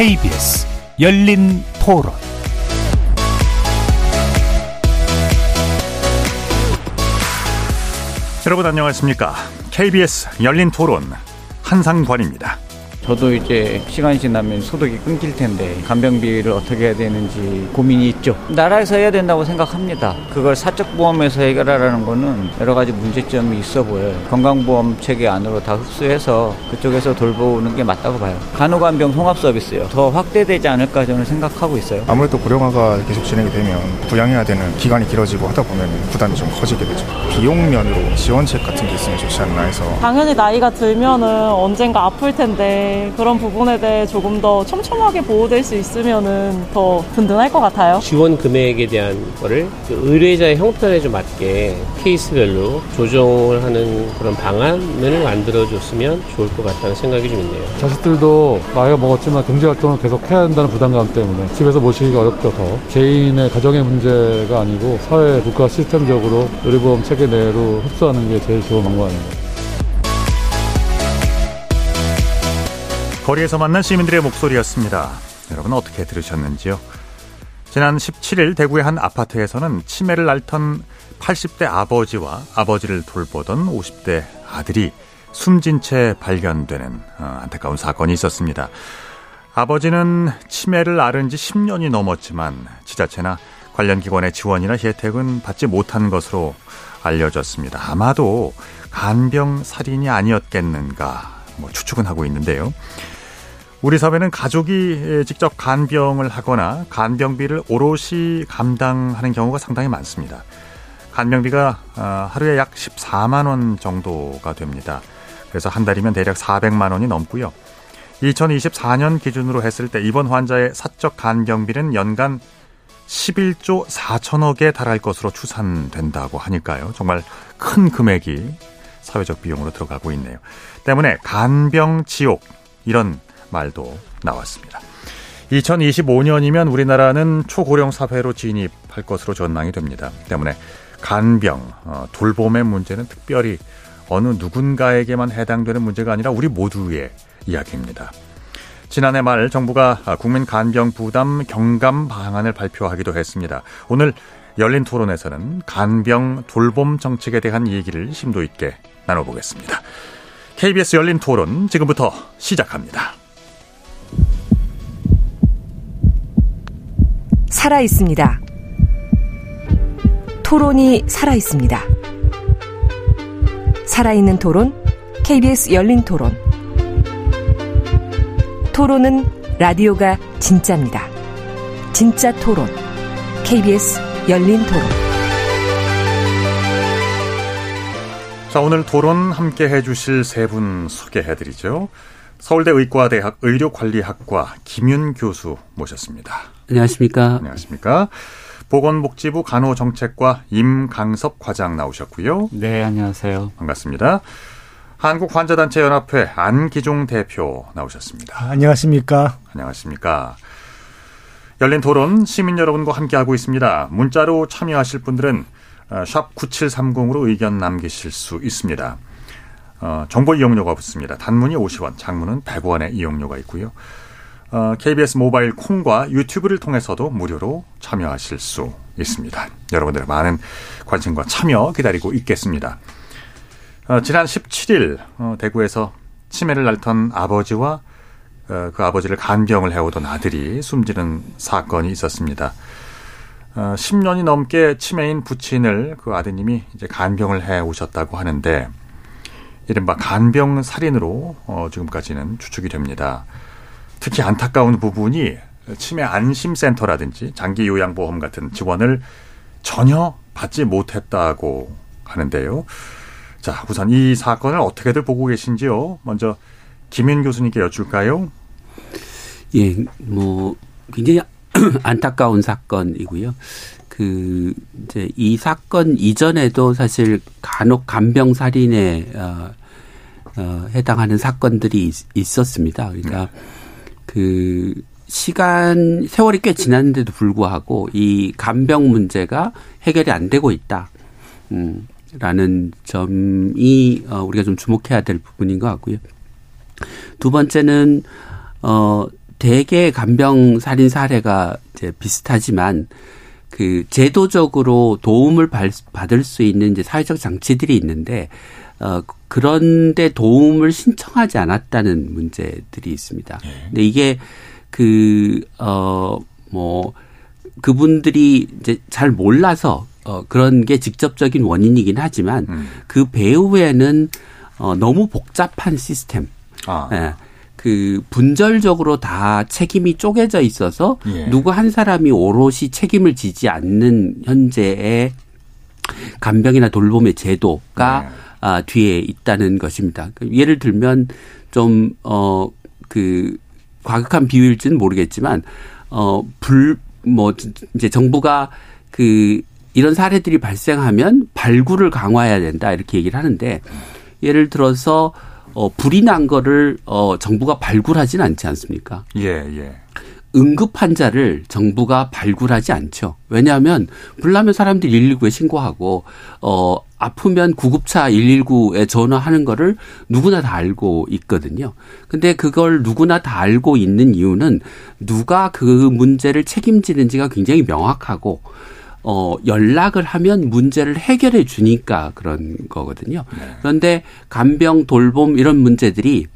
KBS 열린 토론 여러분 안녕하십니까? KBS 열린 토론 한상관입니다. 저도 이제 시간이 지나면 소득이 끊길 텐데 간병비를 어떻게 해야 되는지 고민이 있죠. 나라에서 해야 된다고 생각합니다. 그걸 사적 보험에서 해결하라는 거는 여러 가지 문제점이 있어 보여요. 건강보험 체계 안으로 다 흡수해서 그쪽에서 돌보는 게 맞다고 봐요. 간호간병 통합 서비스요. 더 확대되지 않을까 저는 생각하고 있어요. 아무래도 고령화가 계속 진행이 되면 부양해야 되는 기간이 길어지고 하다 보면 부담이 좀 커지게 되죠. 비용 면으로 지원책 같은 게 있으면 좋지 않나 해서 당연히 나이가 들면은 언젠가 아플 텐데 그런 부분에 대해 조금 더 촘촘하게 보호될 수 있으면은 더 든든할 것 같아요. 지원 금액에 대한 거를 그 의뢰자의 형편에 좀 맞게 케이스별로 조정을 하는 그런 방안을 만들어줬으면 좋을 것 같다는 생각이 좀 있네요. 자식들도 나이가 먹었지만 경제활동을 계속 해야 한다는 부담감 때문에 집에서 모시기가 어렵죠 더 개인의 가정의 문제가 아니고 사회 국가 시스템적으로 의료보험 체계 내로 흡수하는 게 제일 좋은 방법 아닙니까 거리에서 만난 시민들의 목소리였습니다. 여러분 어떻게 들으셨는지요? 지난 17일 대구의 한 아파트에서는 치매를 앓던 80대 아버지와 아버지를 돌보던 50대 아들이 숨진 채 발견되는 어, 안타까운 사건이 있었습니다. 아버지는 치매를 앓은 지 10년이 넘었지만 지자체나 관련 기관의 지원이나 혜택은 받지 못한 것으로 알려졌습니다. 아마도 간병 살인이 아니었겠는가 뭐 추측은 하고 있는데요. 우리 사회는 가족이 직접 간병을 하거나 간병비를 오롯이 감당하는 경우가 상당히 많습니다. 간병비가 어, 하루에 약 14만 원 정도가 됩니다. 그래서 한 달이면 대략 400만 원이 넘고요. 2024년 기준으로 했을 때 이번 환자의 사적 간병비는 연간 11조 4천억에 달할 것으로 추산된다고 하니까요. 정말 큰 금액이 사회적 비용으로 들어가고 있네요. 때문에 간병 지옥 이런 말도 나왔습니다. 2025년이면 우리나라는 초고령 사회로 진입할 것으로 전망이 됩니다. 때문에 간병, 어, 돌봄의 문제는 특별히 어느 누군가에게만 해당되는 문제가 아니라 우리 모두의 이야기입니다. 지난해 말 정부가 국민 간병 부담 경감 방안을 발표하기도 했습니다. 오늘 열린 토론에서는 간병 돌봄 정책에 대한 얘기를 심도 있게 나눠보겠습니다. KBS 열린 토론 지금부터 시작합니다. 살아 있습니다. 토론이 살아 있습니다. 살아있는 토론, KBS 열린 토론. 토론은 라디오가 진짜입니다. 진짜 토론, KBS 열린 토론. 자, 오늘 토론 함께 해주실 세 분 소개해드리죠. 서울대 의과대학 의료관리학과 김윤 교수 모셨습니다. 안녕하십니까. 안녕하십니까. 보건복지부 간호정책과 임강섭 과장 나오셨고요. 네, 안녕하세요. 반갑습니다. 한국환자단체연합회 안기종 대표 나오셨습니다. 안녕하십니까. 안녕하십니까. 열린 토론 시민 여러분과 함께하고 있습니다. 문자로 참여하실 분들은 어, 샵 9730으로 의견 남기실 수 있습니다. 어, 정보 이용료가 붙습니다. 단문이 50원, 장문은 100원의 이용료가 있고요. 어, KBS 모바일 콩과 유튜브를 통해서도 무료로 참여하실 수 있습니다. 여러분들의 많은 관심과 참여 기다리고 있겠습니다. 어, 지난 17일 어, 대구에서 치매를 앓던 아버지와 어, 그 아버지를 간병을 해오던 아들이 숨지는 사건이 있었습니다. 어, 10년이 넘게 치매인 부친을 그 아드님이 이제 간병을 해 오셨다고 하는데 이른바 간병 살인으로 어, 지금까지는 추측이 됩니다. 특히 안타까운 부분이 치매 안심센터라든지 장기 요양보험 같은 지원을 전혀 받지 못했다고 하는데요. 자, 우선 이 사건을 어떻게들 보고 계신지요? 먼저 김윤 교수님께 여쭐까요? 예, 뭐 굉장히 안타까운 사건이고요. 그 이제 이 사건 이전에도 사실 간혹 간병 살인에 어, 어, 해당하는 사건들이 있, 었습니다 그러니까 네. 그 시간 세월이 꽤 지났는데도 불구하고 이 간병 문제가 해결이 안 되고 있다. 음, 라는 점이 어, 우리가 좀 주목해야 될 부분인 것 같고요. 두 번째는 어 대개 간병 살인 사례가 이제 비슷하지만 그 제도적으로 도움을 받을 수 있는 이제 사회적 장치들이 있는데 어 그런데 도움을 신청하지 않았다는 문제들이 있습니다. 네. 근데 이게 그 어 뭐 그분들이 이제 잘 몰라서 어 그런 게 직접적인 원인이긴 하지만 음. 그 배후에는 어 너무 복잡한 시스템. 아. 예. 그 분절적으로 다 책임이 쪼개져 있어서 예. 누구 한 사람이 오롯이 책임을 지지 않는 현재의 간병이나 돌봄의 제도가 네. 아, 뒤에 있다는 것입니다. 그 예를 들면 좀 어 그 과격한 비유일지는 모르겠지만 어 불 뭐 이제 정부가 그 이런 사례들이 발생하면 발굴을 강화해야 된다 이렇게 얘기를 하는데 예를 들어서 어 불이 난 거를 어 정부가 발굴하지는 않지 않습니까? 예, 예. 응급 환자를 정부가 발굴하지 않죠. 왜냐하면 불나면 사람들이 119에 신고하고 어 아프면 구급차 119에 전화하는 거를 누구나 다 알고 있거든요. 근데 그걸 누구나 다 알고 있는 이유는 누가 그 문제를 책임지는지가 굉장히 명확하고 어, 연락을 하면 문제를 해결해 주니까 그런 거거든요. 네. 그런데 간병, 돌봄 이런 문제들이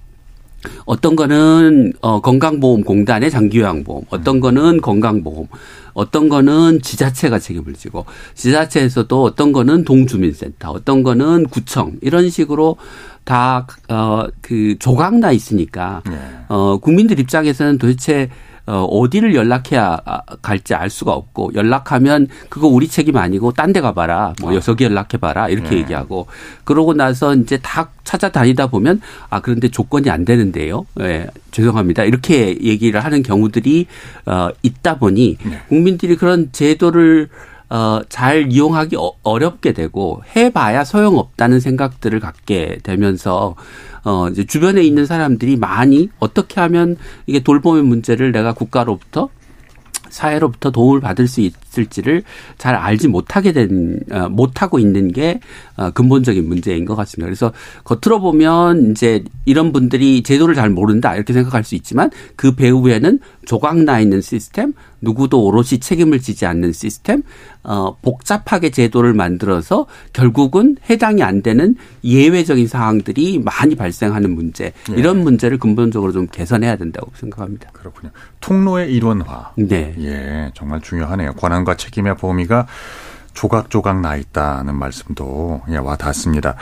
어떤 거는 어 건강보험공단의 장기요양보험, 어떤 거는 건강보험, 어떤 거는 지자체가 책임을 지고 지자체에서도 어떤 거는 동주민센터, 어떤 거는 구청 이런 식으로 다 어 그 조각 나 있으니까 네. 어 국민들 입장에서는 도대체 어, 어디를 연락해야 갈지 알 수가 없고 연락하면 그거 우리 책임 아니고 딴 데 가봐라 뭐 아. 여기 연락해봐라 이렇게 네. 얘기하고 그러고 나서 이제 다 찾아다니다 보면 아 그런데 조건이 안 되는데요. 예, 네, 죄송합니다. 이렇게 얘기를 하는 경우들이 어, 있다 보니 네. 국민들이 그런 제도를 어, 잘 이용하기 어, 어렵게 되고 해봐야 소용없다는 생각들을 갖게 되면서 어, 이제 주변에 있는 사람들이 많이 어떻게 하면 이게 돌봄의 문제를 내가 국가로부터 사회로부터 도움을 받을 수 있을지를 잘 알지 못하게 된 어, 못하고 있는 게 어, 근본적인 문제인 것 같습니다. 그래서 겉으로 보면 이제 이런 분들이 제도를 잘 모른다 이렇게 생각할 수 있지만 그 배후에는 조각나 있는 시스템, 누구도 오롯이 책임을 지지 않는 시스템, 어, 복잡하게 제도를 만들어서 결국은 해당이 안 되는 예외적인 상황들이 많이 발생하는 문제, 네. 이런 문제를 근본적으로 좀 개선해야 된다고 생각합니다. 그렇군요. 통로의 일원화. 네. 예, 정말 중요하네요. 권한과 책임의 범위가 조각조각 나 있다는 말씀도 예, 와 닿습니다.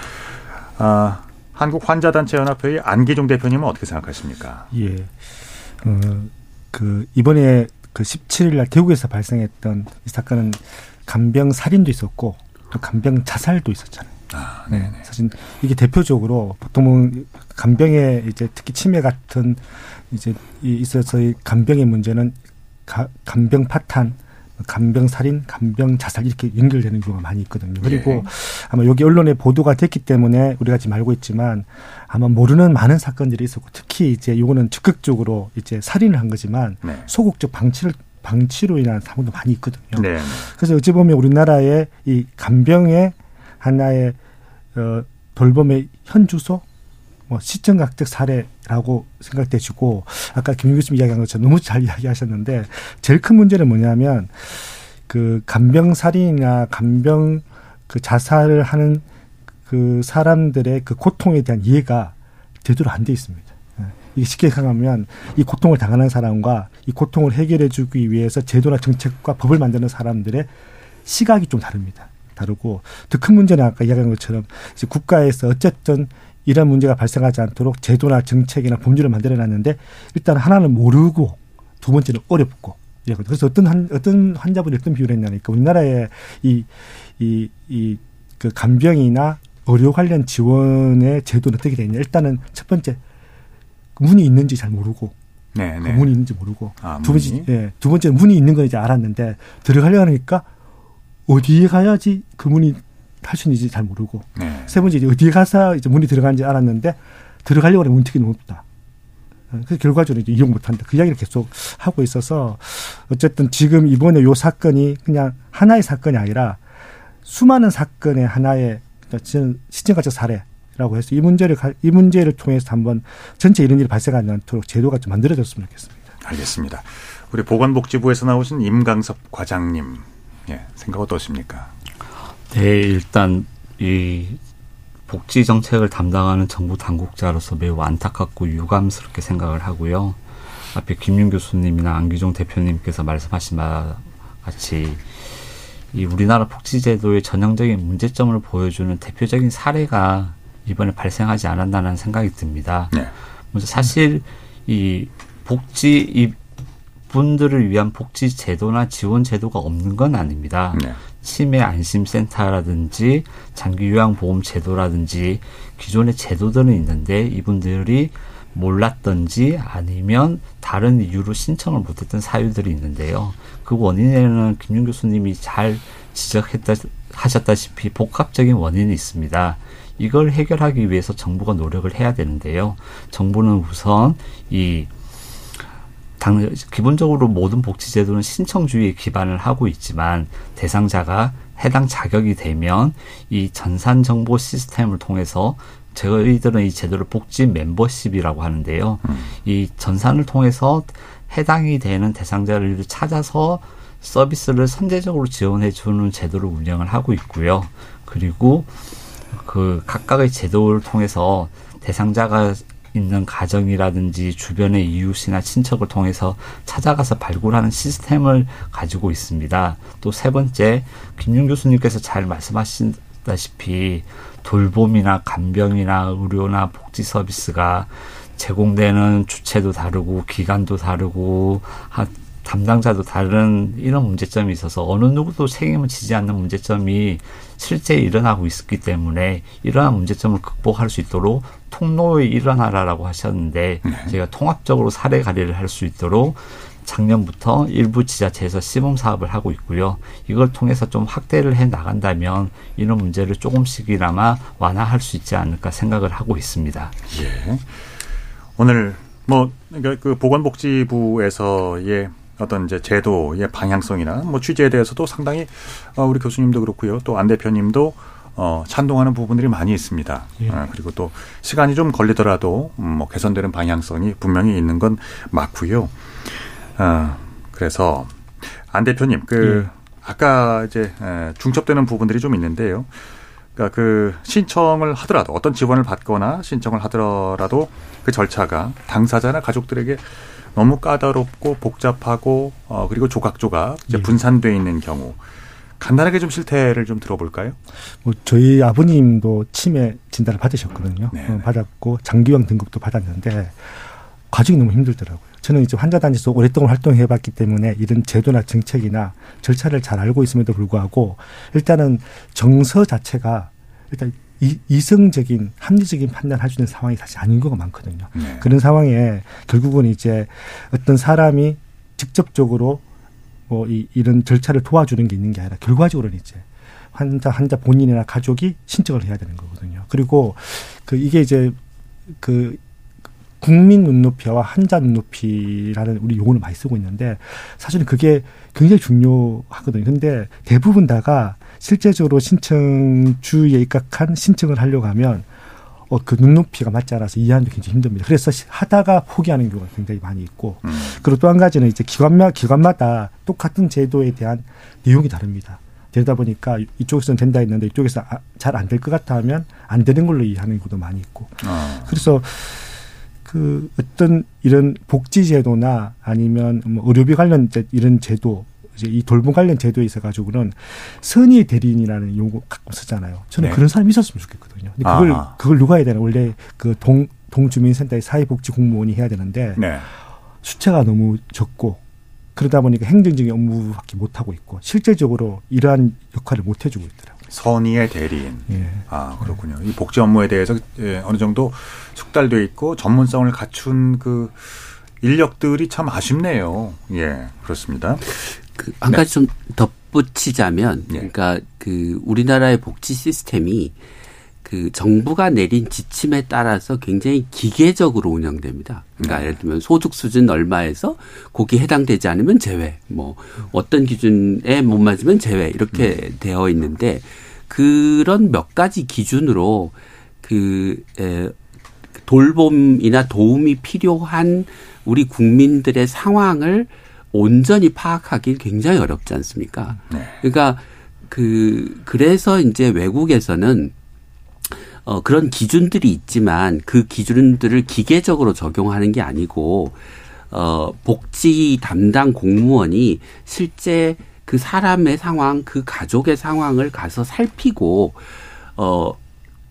아, 한국 환자단체연합회의 안기종 대표님은 어떻게 생각하십니까? 예. 어, 그 이번에 그 17일 날 대구에서 발생했던 이 사건은 간병 살인도 있었고 또 간병 자살도 있었잖아요. 아, 네. 사실 이게 대표적으로 보통은 간병에 이제 특히 치매 같은 이제 있어서의 간병의 문제는 가, 간병 파탄, 간병 살인, 간병 자살 이렇게 연결되는 경우가 많이 있거든요. 그리고 예. 아마 여기 언론에 보도가 됐기 때문에 우리가 지금 알고 있지만 아마 모르는 많은 사건들이 있었고 특히 이제 요거는 적극적으로 이제 살인을 한 거지만 네. 소극적 방치를 방치로 인한 사고도 많이 있거든요. 네. 그래서 어찌 보면 우리나라의 이 간병의 하나의 어 돌봄의 현주소 뭐 시청각적 사례 라고 생각되시고 아까 김 교수님 이야기한 것처럼 너무 잘 이야기하셨는데 제일 큰 문제는 뭐냐면 그 간병 살인이나 간병 그 자살을 하는 그 사람들의 그 고통에 대한 이해가 제대로 안 돼 있습니다. 예. 이게 쉽게 생각하면 이 고통을 당하는 사람과 이 고통을 해결해 주기 위해서 제도나 정책과 법을 만드는 사람들의 시각이 좀 다릅니다. 다르고 더 큰 문제는 아까 이야기한 것처럼 국가에서 어쨌든 이런 문제가 발생하지 않도록 제도나 정책이나 법률을 만들어 놨는데 일단 하나는 모르고 두 번째는 어렵고 그래서 어떤 한 어떤 환자분이 어떤 비유를 했냐니까 우리나라의 이 이 이 그 간병이나 의료 관련 지원의 제도는 어떻게 되냐. 일단은 첫 번째 문이 있는지 잘 모르고 네, 그 네. 그 문이 있는지 모르고 아, 두 번째 예, 두 번째 문이 있는 건 이제 알았는데 들어가려니까 어디에 가야지 그 문이 있는지 잘 모르고 네. 세 번째 이제 어디에 가서 이제 문이 들어간지 알았는데 들어가려고 하는 문턱이 너무 높다. 그래서 결과적으로 이제 이용 못한다. 그 이야기를 계속 하고 있어서 어쨌든 지금 이번에 요 사건이 그냥 하나의 사건이 아니라 수많은 사건의 하나의 시청가적 사례 라고 해서 이 문제를 이 문제를 통해서 한번 전체 이런 일이 발생하지 않도록 제도가 좀 만들어졌으면 좋겠습니다. 알겠습니다. 우리 보건복지부에서 나오신 임강섭 과장님, 예, 생각 어떠십니까? 네, 일단 이 복지 정책을 담당하는 정부 당국자로서 매우 안타깝고 유감스럽게 생각을 하고요. 앞에 김윤 교수님이나 안기종 대표님께서 말씀하신 바 같이 이 우리나라 복지제도의 전형적인 문제점을 보여주는 대표적인 사례가 이번에 발생하지 않았나는 생각이 듭니다. 네. 먼저 사실 이 복지 이 분들을 위한 복지 제도나 지원 제도가 없는 건 아닙니다. 네. 치매 안심센터라든지 장기 요양 보험 제도라든지 기존의 제도들은 있는데 이분들이 몰랐던지 아니면 다른 이유로 신청을 못했던 사유들이 있는데요. 그 원인에는 김윤 교수님이 잘 지적했다 하셨다시피 복합적인 원인이 있습니다. 이걸 해결하기 위해서 정부가 노력을 해야 되는데요. 정부는 우선 이 당, 기본적으로 모든 복지제도는 신청주의에 기반을 하고 있지만 대상자가 해당 자격이 되면 이 전산 정보 시스템을 통해서 저희들은 이 제도를 복지 멤버십이라고 하는데요. 음. 이 전산을 통해서 해당이 되는 대상자를 찾아서 서비스를 선제적으로 지원해 주는 제도를 운영을 하고 있고요. 그리고 그 각각의 제도를 통해서 대상자가 있는 가정이라든지 주변의 이웃이나 친척을 통해서 찾아가서 발굴하는 시스템을 가지고 있습니다. 또 세 번째, 김윤 교수님께서 잘 말씀하신다시피 돌봄이나 간병이나 의료나 복지 서비스가 제공되는 주체도 다르고 기간도 다르고 담당자도 다른 이런 문제점이 있어서 어느 누구도 책임을 지지 않는 문제점이 실제 일어나고 있었기 때문에 이러한 문제점을 극복할 수 있도록 통로의 일환하라라고 하셨는데 네. 저희가 통합적으로 사례 관리를 할 수 있도록 작년부터 일부 지자체에서 시범 사업을 하고 있고요. 이걸 통해서 좀 확대를 해 나간다면 이런 문제를 조금씩이나마 완화할 수 있지 않을까 생각을 하고 있습니다. 예. 오늘 뭐 그러니까 그 보건복지부에서의 어떤 이제 제도의 방향성이나 뭐 취지에 대해서도 상당히 어, 우리 교수님도 그렇고요. 또 안 대표님도 어, 찬동하는 부분들이 많이 있습니다. 예. 어, 그리고 또 시간이 좀 걸리더라도 음, 뭐 개선되는 방향성이 분명히 있는 건 맞고요. 어, 그래서 안 대표님 그 예. 아까 이제 에, 중첩되는 부분들이 좀 있는데요. 그러니까 그 신청을 하더라도 어떤 지원을 받거나 신청을 하더라도 그 절차가 당사자나 가족들에게 너무 까다롭고 복잡하고 어 그리고 조각조각 이제 예. 분산돼 있는 경우 간단하게 좀 실태를 좀 들어볼까요? 뭐 저희 아버님도 치매 진단을 받으셨거든요. 네. 어, 받았고 장기형 등급도 받았는데 과정이 너무 힘들더라고요. 저는 이제 환자 단체에서 오랫동안 활동해 봤기 때문에 이런 제도나 정책이나 절차를 잘 알고 있음에도 불구하고 일단은 정서 자체가 일단 이, 이성적인 합리적인 판단할 수 있는 상황이 사실 아닌 경우가 많거든요. 네. 그런 상황에 결국은 이제 어떤 사람이 직접적으로 뭐 이, 이런 절차를 도와주는 게 있는 게 아니라 결과적으로는 이제 환자 환자 본인이나 가족이 신청을 해야 되는 거거든요. 그리고 그 이게 이제 그 국민 눈높이와 환자 눈높이라는 우리 용어를 많이 쓰고 있는데 사실은 그게 굉장히 중요하거든요. 근데 대부분 다가 실제적으로 신청 주의에 입각한 신청을 하려고 하면 어, 그 눈높이가 맞지 않아서 이해하는 게 굉장히 힘듭니다. 그래서 하다가 포기하는 경우가 굉장히 많이 있고, 음. 그리고 또 한 가지는 이제 기관마, 기관마다 똑같은 제도에 대한 내용이 다릅니다. 되다 보니까 이쪽에서는 된다 했는데 이쪽에서 아, 잘안 될 것 같아 하면 안 되는 걸로 이해하는 경우도 많이 있고. 어. 그래서 그 어떤 이런 복지 제도나 아니면 뭐 의료비 관련 이런 제도 이제 이 돌봄 관련 제도에 있어 가지고는 선의 대리인이라는 용어 가끔 쓰잖아요. 저는 네. 그런 사람이 있었으면 좋겠거든요. 근데 그걸 아하. 그걸 누가 해야 되나? 원래 그 동 동주민센터의 사회복지 공무원이 해야 되는데 네. 숫자가 너무 적고 그러다 보니까 행정적인 업무밖에 못 하고 있고 실질적으로 이러한 역할을 못 해주고 있더라고요. 선의의 대리인. 예. 아 그렇군요. 이 복지 업무에 대해서 예, 어느 정도 숙달돼 있고 전문성을 갖춘 그 인력들이 참 아쉽네요. 예, 그렇습니다. 그한 네. 가지 좀 덧붙이자면, 네. 그러니까 그 우리나라의 복지 시스템이 그 정부가 내린 지침에 따라서 굉장히 기계적으로 운영됩니다. 그러니까 네. 예를 들면 소득 수준 얼마에서 거기 해당되지 않으면 제외, 뭐 어떤 기준에 못 맞으면 제외 이렇게 음. 되어 있는데 그런 몇 가지 기준으로 그 에, 돌봄이나 도움이 필요한 우리 국민들의 상황을 온전히 파악하기 굉장히 어렵지 않습니까? 네. 그러니까 그 그래서 이제 외국에서는 어 그런 기준들이 있지만 그 기준들을 기계적으로 적용하는 게 아니고 어 복지 담당 공무원이 실제 그 사람의 상황, 그 가족의 상황을 가서 살피고 어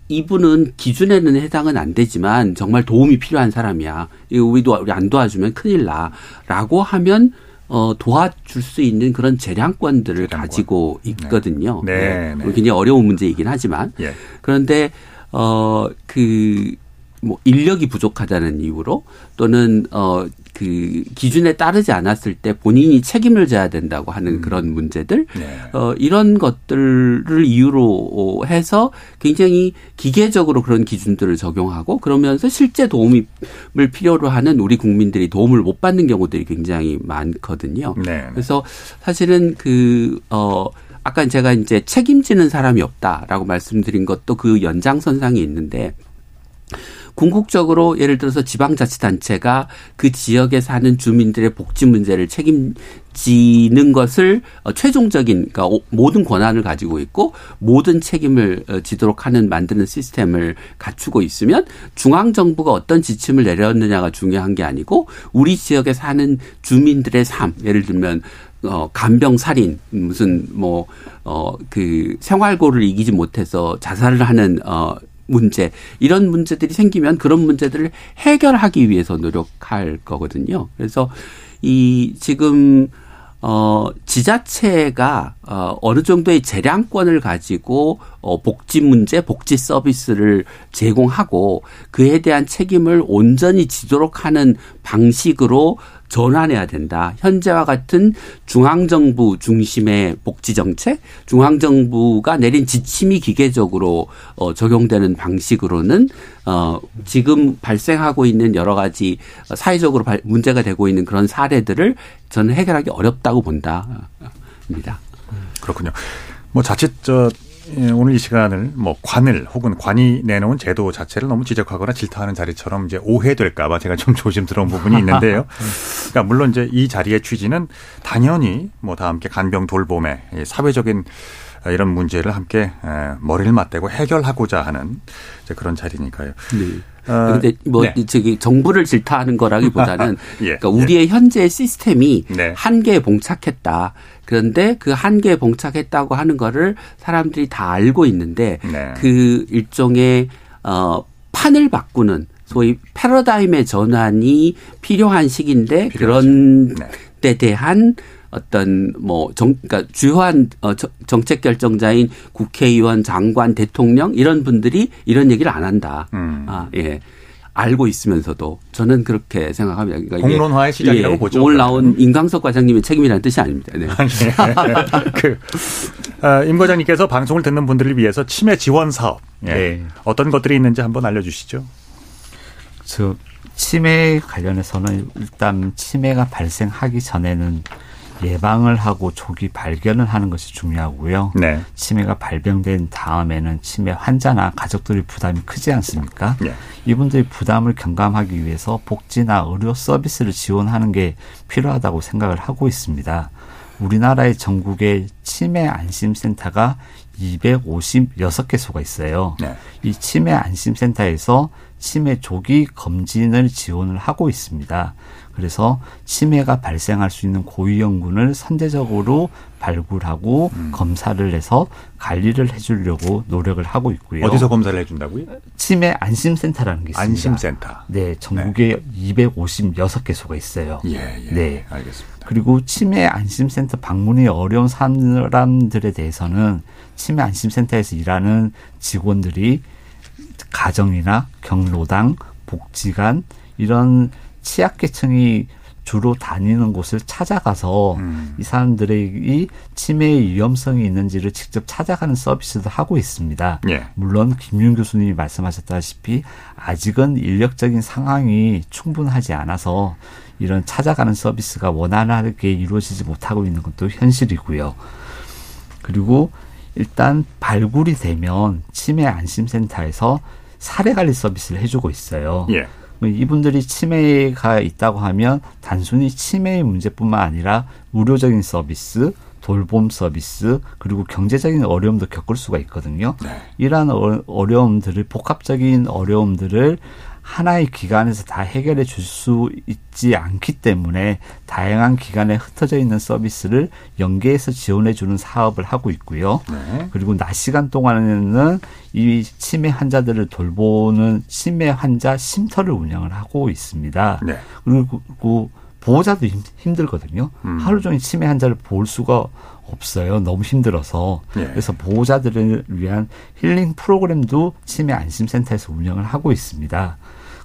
이분은 기준에는 해당은 안 되지만 정말 도움이 필요한 사람이야. 이거 우리도 우리 안 도와주면 큰일 나라고 하면 어 도와줄 수 있는 그런 재량권들을 재량권. 가지고 있거든요. 네. 네, 네. 굉장히 어려운 문제이긴 하지만 예. 그런데 어 그 뭐 인력이 부족하다는 이유로 또는 어 그 기준에 따르지 않았을 때 본인이 책임을 져야 된다고 하는 그런 문제들 네. 어 이런 것들을 이유로 해서 굉장히 기계적으로 그런 기준들을 적용하고 그러면서 실제 도움을 필요로 하는 우리 국민들이 도움을 못 받는 경우들이 굉장히 많거든요. 네. 그래서 사실은 그, 어, 아까 제가 이제 책임지는 사람이 없다라고 말씀드린 것도 그 연장선상에 있는데 궁극적으로 예를 들어서 지방자치단체가 그 지역에 사는 주민들의 복지 문제를 책임 지는 것을 어, 최종적인 그러니까 오- 모든 권한을 가지고 있고 모든 책임을 어, 지도록 하는 만드는 시스템을 갖추고 있으면 중앙 정부가 어떤 지침을 내렸느냐가 중요한 게 아니고 우리 지역에 사는 주민들의 삶 예를 들면 어, 간병 살인, 무슨, 뭐, 어, 그, 생활고를 이기지 못해서 자살을 하는, 어, 문제, 이런 문제들이 생기면 그런 문제들을 해결하기 위해서 노력할 거거든요. 그래서 이, 지금, 어, 지자체가, 어, 어느 정도의 재량권을 가지고, 어, 복지 문제, 복지 서비스를 제공하고 그에 대한 책임을 온전히 지도록 하는 방식으로 전환해야 된다. 현재와 같은 중앙정부 중심의 복지정책, 중앙정부가 내린 지침이 기계적으로 어, 적용되는 방식으로는 어, 지금 발생하고 있는 여러 가지 사회적으로 발- 문제가 되고 있는 그런 사례들을 저는 해결하기 어렵다고 본다입니다. 그렇군요. 뭐 자칫 저 예, 오늘 이 시간을 뭐 관을 혹은 관이 내놓은 제도 자체를 너무 지적하거나 질타하는 자리처럼 이제 오해될까봐 제가 좀 조심스러운 부분이 있는데요. 그러니까 물론 이제 이 자리의 취지는 당연히 뭐 다 함께 간병 돌봄의 이 사회적인 이런 문제를 함께 에, 머리를 맞대고 해결하고자 하는 그런 자리니까요. 네. 어, 근데 뭐 네. 저기 정부를 질타하는 거라기보다는 예, 그러니까 우리의 현재 시스템이 네. 한계에 봉착했다. 그런데 그 한계에 봉착했다고 하는 거를 사람들이 다 알고 있는데 네. 그 일종의 어 판을 바꾸는 소위 패러다임의 전환이 필요한 시기인데 그런 네. 데 대한 어떤 뭐 정, 그러니까 주요한 어, 정- 정책 결정자인 국회의원, 장관, 대통령 이런 분들이 이런 얘기를 안 한다. 음. 아, 예. 알고 있으면서도 저는 그렇게 생각합니다. 그러니까 공론화의 시작이라고 예, 보죠, 오늘 그러면. 나온 임광석 과장님의 책임이라는 뜻이 아닙니다. 네. 그, 어, 임 과장님께서 방송을 듣는 분들을 위해서 치매 지원 사업. 예. 네. 어떤 것들이 있는지 한번 알려주시죠. 저 치매 관련해서는 일단 치매가 발생하기 전에는 예방을 하고 조기 발견을 하는 것이 중요하고요. 네. 치매가 발병된 다음에는 치매 환자나 가족들의 부담이 크지 않습니까? 예. 이분들의 부담을 경감하기 위해서 복지나 의료 서비스를 지원하는 게 필요하다고 생각을 하고 있습니다. 우리나라의 전국에 치매 안심센터가 256개소가 있어요. 네. 이 치매 안심센터에서 치매 조기 검진을 지원을 하고 있습니다. 그래서 치매가 발생할 수 있는 고위험군을 선제적으로 발굴하고 음. 검사를 해서 관리를 해주려고 노력을 하고 있고요. 어디서 검사를 해준다고요? 치매 안심센터라는 게 있습니다. 안심센터. 네, 전국에 256개소가 있어요. 예, 예. 네. 알겠습니다. 그리고 치매 안심센터 방문이 어려운 사람들에 대해서는 치매 안심센터에서 일하는 직원들이 가정이나 경로당, 복지관 이런 취약계층이 주로 다니는 곳을 찾아가서 음. 이 사람들이 치매의 위험성이 있는지를 직접 찾아가는 서비스도 하고 있습니다. 예. 물론 김윤 교수님이 말씀하셨다시피 아직은 인력적인 상황이 충분하지 않아서 이런 찾아가는 서비스가 원활하게 이루어지지 못하고 있는 것도 현실이고요. 그리고 일단 발굴이 되면 치매 안심센터에서 사례 관리 서비스를 해주고 있어요. 예. 이분들이 치매가 있다고 하면 단순히 치매의 문제뿐만 아니라 의료적인 서비스, 돌봄 서비스 그리고 경제적인 어려움도 겪을 수가 있거든요. 네. 이러한 어, 어려움들을 복합적인 어려움들을 하나의 기관에서 다 해결해 줄 수 있지 않기 때문에 다양한 기관에 흩어져 있는 서비스를 연계해서 지원해 주는 사업을 하고 있고요. 네. 그리고 낮 시간 동안에는 이 치매 환자들을 돌보는 치매 환자 쉼터를 운영을 하고 있습니다. 네. 그리고 보호자도 힘들거든요. 음. 하루 종일 치매 환자를 볼 수가 없어요. 너무 힘들어서. 네. 그래서 보호자들을 위한 힐링 프로그램도 치매 안심센터에서 운영을 하고 있습니다.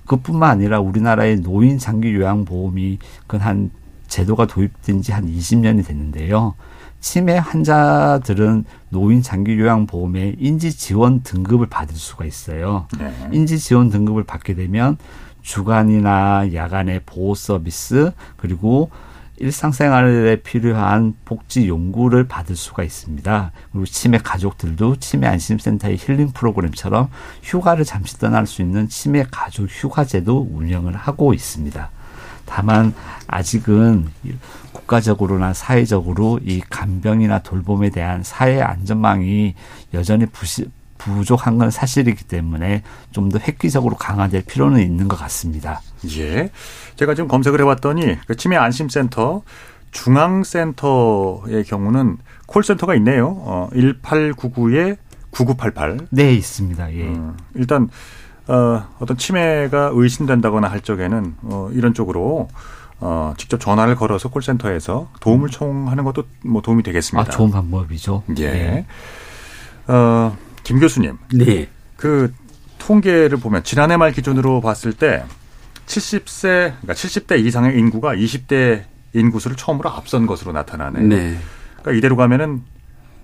그뿐만 아니라 우리나라의 노인 장기 요양 보험이 그한 제도가 도입된 지 한 20년이 됐는데요. 치매 환자들은 노인 장기 요양 보험에 인지 지원 등급을 받을 수가 있어요. 네. 인지 지원 등급을 받게 되면 주간이나 야간의 보호 서비스 그리고 일상생활에 필요한 복지 연구를 받을 수가 있습니다. 그리고 치매 가족들도 치매 안심센터의 힐링 프로그램처럼 휴가를 잠시 떠날 수 있는 치매 가족 휴가제도 운영을 하고 있습니다. 다만 아직은 국가적으로나 사회적으로 이 간병이나 돌봄에 대한 사회 안전망이 여전히 부시, 부족한 건 사실이기 때문에 좀 더 획기적으로 강화될 필요는 있는 것 같습니다. 예. 제가 지금 검색을 해봤더니 그 치매 안심센터 중앙센터의 경우는 콜센터가 있네요. 어, 1899에 9988. 네, 있습니다. 예. 음, 일단 어, 어떤 치매가 의심된다거나 할 적에는 어, 이런 쪽으로 어, 직접 전화를 걸어서 콜센터에서 도움을 청하는 것도 뭐 도움이 되겠습니다. 아, 좋은 방법이죠. 예. 네. 어, 김 교수님. 네. 그 통계를 보면 지난해 말 기준으로 봤을 때 70세, 그러니까 70대 이상의 인구가 20대 인구수를 처음으로 앞선 것으로 나타나네요. 네. 그러니까 이대로 가면은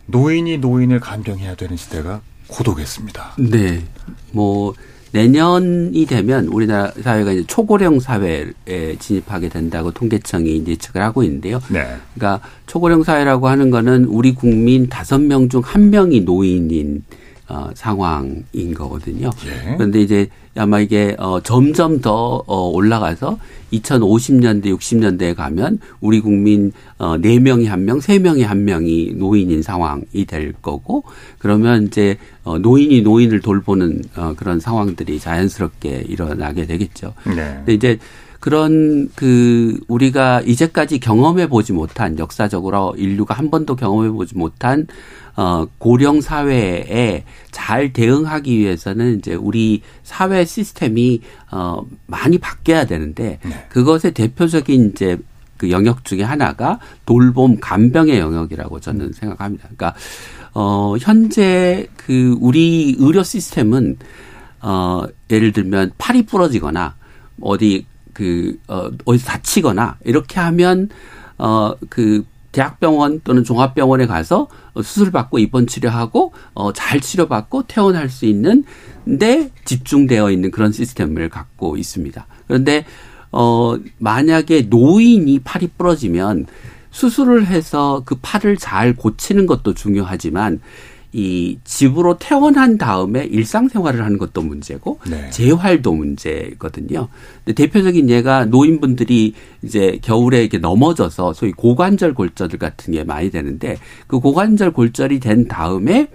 노인이 노인을 간병해야 되는 시대가 고독했습니다. 네. 뭐 내년이 되면 우리나라 사회가 이제 초고령 사회에 진입하게 된다고 통계청이 이제 예측을 하고 있는데요. 네. 그러니까 초고령 사회라고 하는 거는 우리 국민 다섯 명 중 한 명이 노인인 어, 상황인 거거든요. 예. 그런데 이제 아마 이게 어, 점점 더 어, 올라가서 2050년대, 60년대에 가면 우리 국민 어, 4명이 1명, 3명이 1명이 노인인 상황이 될 거고 그러면 이제 어, 노인이 노인을 돌보는 어, 그런 상황들이 자연스럽게 일어나게 되겠죠. 네. 근데 이제 그런 그 우리가 이제까지 경험해 보지 못한 역사적으로 인류가 한 번도 경험해 보지 못한 어, 고령 사회에 잘 대응하기 위해서는 이제 우리 사회 시스템이 어, 많이 바뀌어야 되는데 네. 그것의 대표적인 이제 그 영역 중에 하나가 돌봄 간병의 영역이라고 저는 생각합니다. 그러니까 어, 현재 그 우리 의료 시스템은 어, 예를 들면 팔이 부러지거나 어디 그, 어, 어디서 다치거나 이렇게 하면 어, 그 대학병원 또는 종합병원에 가서 수술받고 입원 치료하고 어, 잘 치료받고 퇴원할 수 있는 데 집중되어 있는 그런 시스템을 갖고 있습니다. 그런데 어 만약에 노인이 팔이 부러지면 수술을 해서 그 팔을 잘 고치는 것도 중요하지만 이 집으로 퇴원한 다음에 일상생활을 하는 것도 문제고 네. 재활도 문제거든요. 근데 대표적인 예가 노인분들이 이제 겨울에 이렇게 넘어져서 소위 고관절 골절 같은 게 많이 되는데 그 고관절 골절이 된 다음에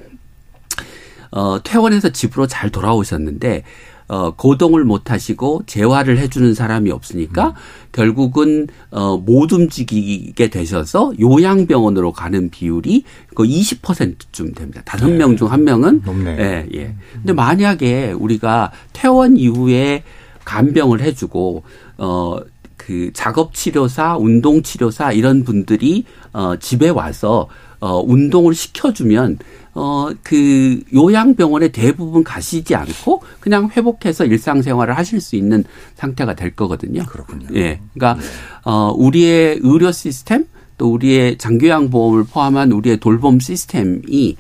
어 퇴원해서 집으로 잘 돌아오셨는데 어, 고동을 못 하시고 재활을 해주는 사람이 없으니까 음. 결국은 어, 못 움직이게 되셔서 요양병원으로 가는 비율이 그 20%쯤 됩니다. 다섯 네. 명중 한 명은 높네. 예, 예. 근데 만약에 우리가 퇴원 이후에 간병을 해주고 어. 그 작업 치료사, 운동 치료사 이런 분들이 어 집에 와서 어 운동을 시켜 주면 어, 그 요양병원에 대부분 가시지 않고 그냥 회복해서 일상생활을 하실 수 있는 상태가 될 거거든요. 그렇군요. 예. 그러니까 네. 어, 우리의 의료 시스템 또 우리의 장기요양 보험을 포함한 우리의 돌봄 시스템이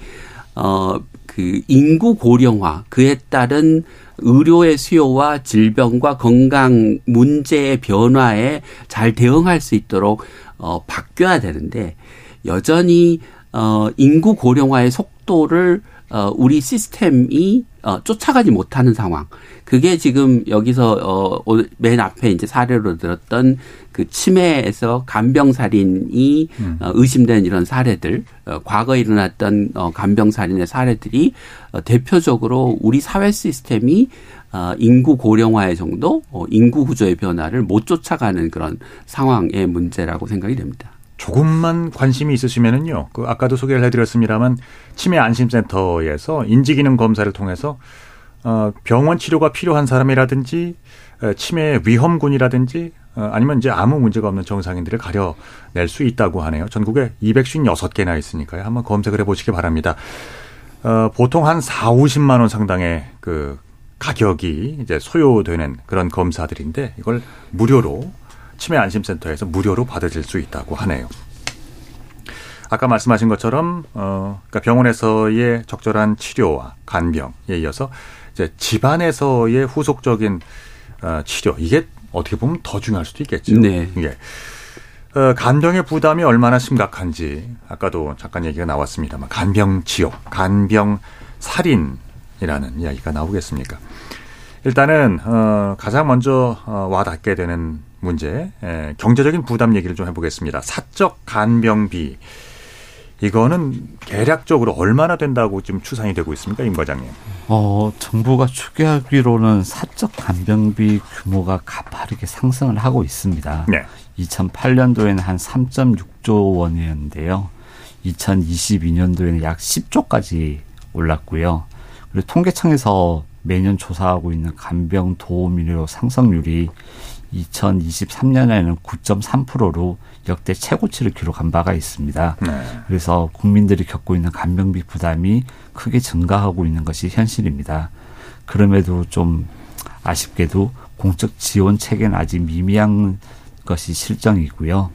어, 그 인구 고령화 그에 따른 의료의 수요와 질병과 건강 문제의 변화에 잘 대응할 수 있도록 어, 바뀌어야 되는데 여전히 어, 인구 고령화의 속 속도를 어, 우리 시스템이 어, 쫓아가지 못하는 상황. 그게 지금 여기서 어, 맨 앞에 이제 사례로 들었던 그 치매에서 간병살인이 음. 어, 의심되는 이런 사례들, 어, 과거에 일어났던 어, 간병살인의 사례들이 어, 대표적으로 우리 사회 시스템이 어, 인구 고령화의 정도, 어, 인구 구조의 변화를 못 쫓아가는 그런 상황의 문제라고 생각이 됩니다. 조금만 관심이 있으시면은요. 그 아까도 소개를 해드렸습니다만 치매 안심센터에서 인지기능 검사를 통해서 어, 병원 치료가 필요한 사람이라든지 치매 위험군이라든지 어, 아니면 이제 아무 문제가 없는 정상인들을 가려낼 수 있다고 하네요. 전국에 256개나 있으니까요. 한번 검색을 해보시기 바랍니다. 어, 보통 한 4, 50만 원 상당의 그 가격이 이제 소요되는 그런 검사들인데 이걸 무료로 치매 안심센터에서 무료로 받으실 수 있다고 하네요. 아까 말씀하신 것처럼 어 그러니까 병원에서의 적절한 치료와 간병에 이어서 이제 집안에서의 후속적인 어 치료 이게 어떻게 보면 더 중요할 수도 있겠죠. 네. 이게 어, 간병의 부담이 얼마나 심각한지 아까도 잠깐 얘기가 나왔습니다만 간병 지옥, 간병 살인이라는 이야기가 나오겠습니까? 일단은 어, 가장 먼저 어, 와닿게 되는 문제, 에, 경제적인 부담 얘기를 좀 해보겠습니다. 사적 간병비 이거는 대략적으로 얼마나 된다고 지금 추산이 되고 있습니까, 임 과장님? 어, 정부가 추계하기로는 사적 간병비 규모가 가파르게 상승을 하고 있습니다. 네. 2008년도에는 한 3.6조 원이었는데요. 2022년도에는 약 10조까지 올랐고요. 그리고 통계청에서 매년 조사하고 있는 간병 도우미료 상승률이 2023년에는 9.3%로 역대 최고치를 기록한 바가 있습니다. 네. 그래서 국민들이 겪고 있는 간병비 부담이 크게 증가하고 있는 것이 현실입니다. 그럼에도 좀 아쉽게도 공적 지원 체계는 아직 미미한 것이 실정이고요.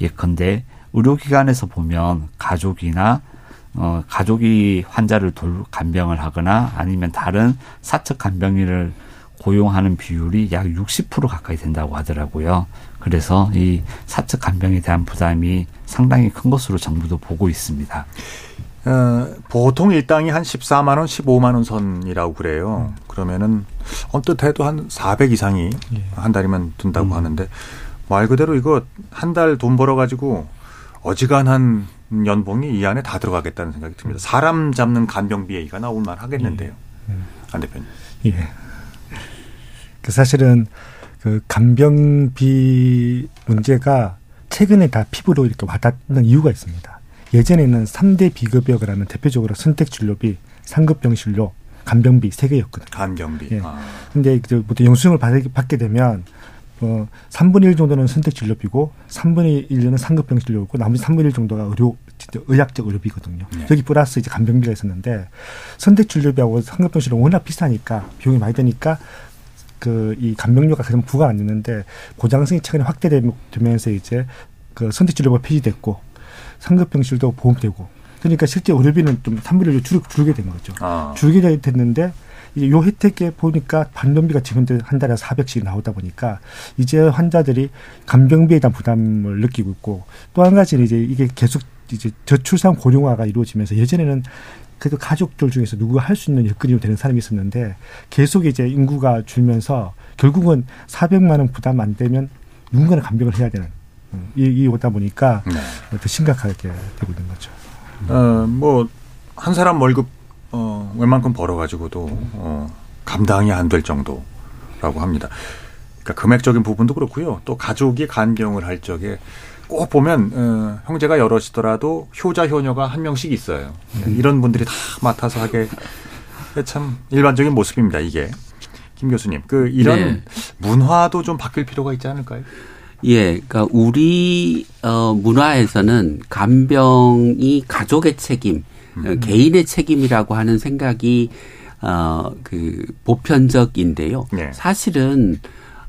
예컨대 의료기관에서 보면 가족이나 어, 가족이 환자를 돌 간병을 하거나 아니면 다른 사측 간병인을 고용하는 비율이 약 60% 가까이 된다고 하더라고요. 그래서 이 사측 간병에 대한 부담이 상당히 큰 것으로 정부도 보고 있습니다. 어, 보통 일당이 한 14만 원, 15만 원 선이라고 그래요. 그러면은 언뜻 해도 한 400 이상이 예. 한 달이면 든다고 음. 하는데 말 그대로 이거 한 달 돈 벌어 가지고 어지간한 연봉이 이 안에 다 들어가겠다는 생각이 듭니다. 사람 잡는 간병비 얘기가 나올 만 하겠는데요. 안 대표님. 예. 그 사실은 그 간병비 문제가 최근에 다 피부로 이렇게 와닿는 이유가 있습니다. 예전에는 3대 비급여를 하면 대표적으로 선택 진료비, 상급 병실료, 간병비 세 개였거든요. 간병비. 예. 아. 근데 이제 보통 영수증을 받- 받게 되면 어 3분의 1 정도는 선택 진료비고 3분의 1은 상급 병실료고 나머지 3분의 1 정도가 의료 진짜 의학적 의료비거든요. 네. 여기 플러스 이제 간병비가 있었는데 선택 진료비하고 상급 병실은 워낙 비싸니까 비용이 많이 드니까 그이 간병료가 그럼 부과 안 되는데 보장성이 최근에 확대되면서 이제 그 선택진료가 폐지됐고 상급병실도 보험되고 그러니까 실제 의료비는 좀 3분의 1로 줄, 줄게 된 거죠. 아. 줄게 됐는데 이제 요 혜택에 보니까 반년비가 지금 한 달에 400씩 나오다 보니까 이제 환자들이 간병비에 대한 부담을 느끼고 있고 또 한 가지는 이제 이게 계속 이제 저출산 고령화가 이루어지면서 예전에는 그래도 가족들 중에서 누구가 할 수 있는 여건이 되는 사람이 있었는데 계속 이제 인구가 줄면서 결국은 400만 원 부담 안 되면 누군가는 간병을 해야 되는 음, 이, 이 오다 보니까 네. 더 심각하게 되고 있는 거죠. 어, 뭐, 한 사람 월급, 어, 웬만큼 벌어가지고도, 어, 감당이 안 될 정도라고 합니다. 그러니까 금액적인 부분도 그렇고요. 또 가족이 간병을 할 적에 꼭 보면, 어, 형제가 여럿이더라도 효자, 효녀가 한 명씩 있어요. 이런 분들이 다 맡아서 하게 참 일반적인 모습입니다, 이게. 김 교수님, 그, 이런 네. 문화도 좀 바뀔 필요가 있지 않을까요? 예, 그러니까 우리 어 문화에서는 간병이 가족의 책임, 어, 개인의 책임이라고 하는 생각이 어그 보편적인데요. 네. 사실은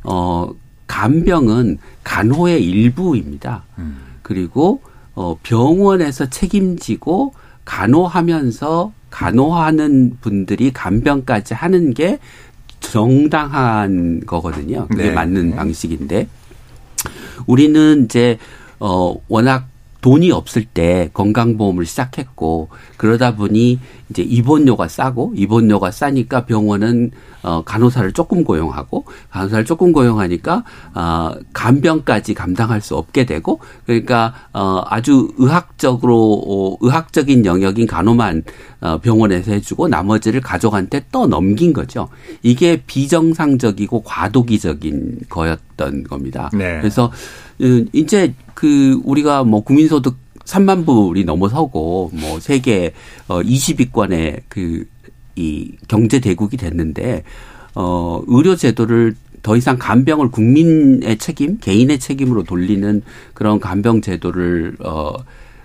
어 간병은 간호의 일부입니다. 음. 그리고 어 병원에서 책임지고 간호하면서 간호하는 분들이 간병까지 하는 게 정당한 거거든요. 그게 네. 맞는 방식인데 우리는 이제 어 워낙 돈이 없을 때 건강보험을 시작했고 그러다 보니 이제 입원료가 싸고 입원료가 싸니까 병원은 어 간호사를 조금 고용하고 간호사를 조금 고용하니까 어 간병까지 감당할 수 없게 되고 그러니까 어 아주 의학적으로 어, 의학적인 영역인 간호만 어 병원에서 해 주고 나머지를 가족한테 떠 넘긴 거죠. 이게 비정상적이고 과도기적인 거였던 겁니다. 네. 그래서 음, 이제 그 우리가 뭐 국민소득 3만 불이 넘어서고 뭐 세계 어 20위권의 그 이 경제 대국이 됐는데 어 의료 제도를 더 이상 간병을 국민의 책임, 개인의 책임으로 돌리는 그런 간병 제도를 어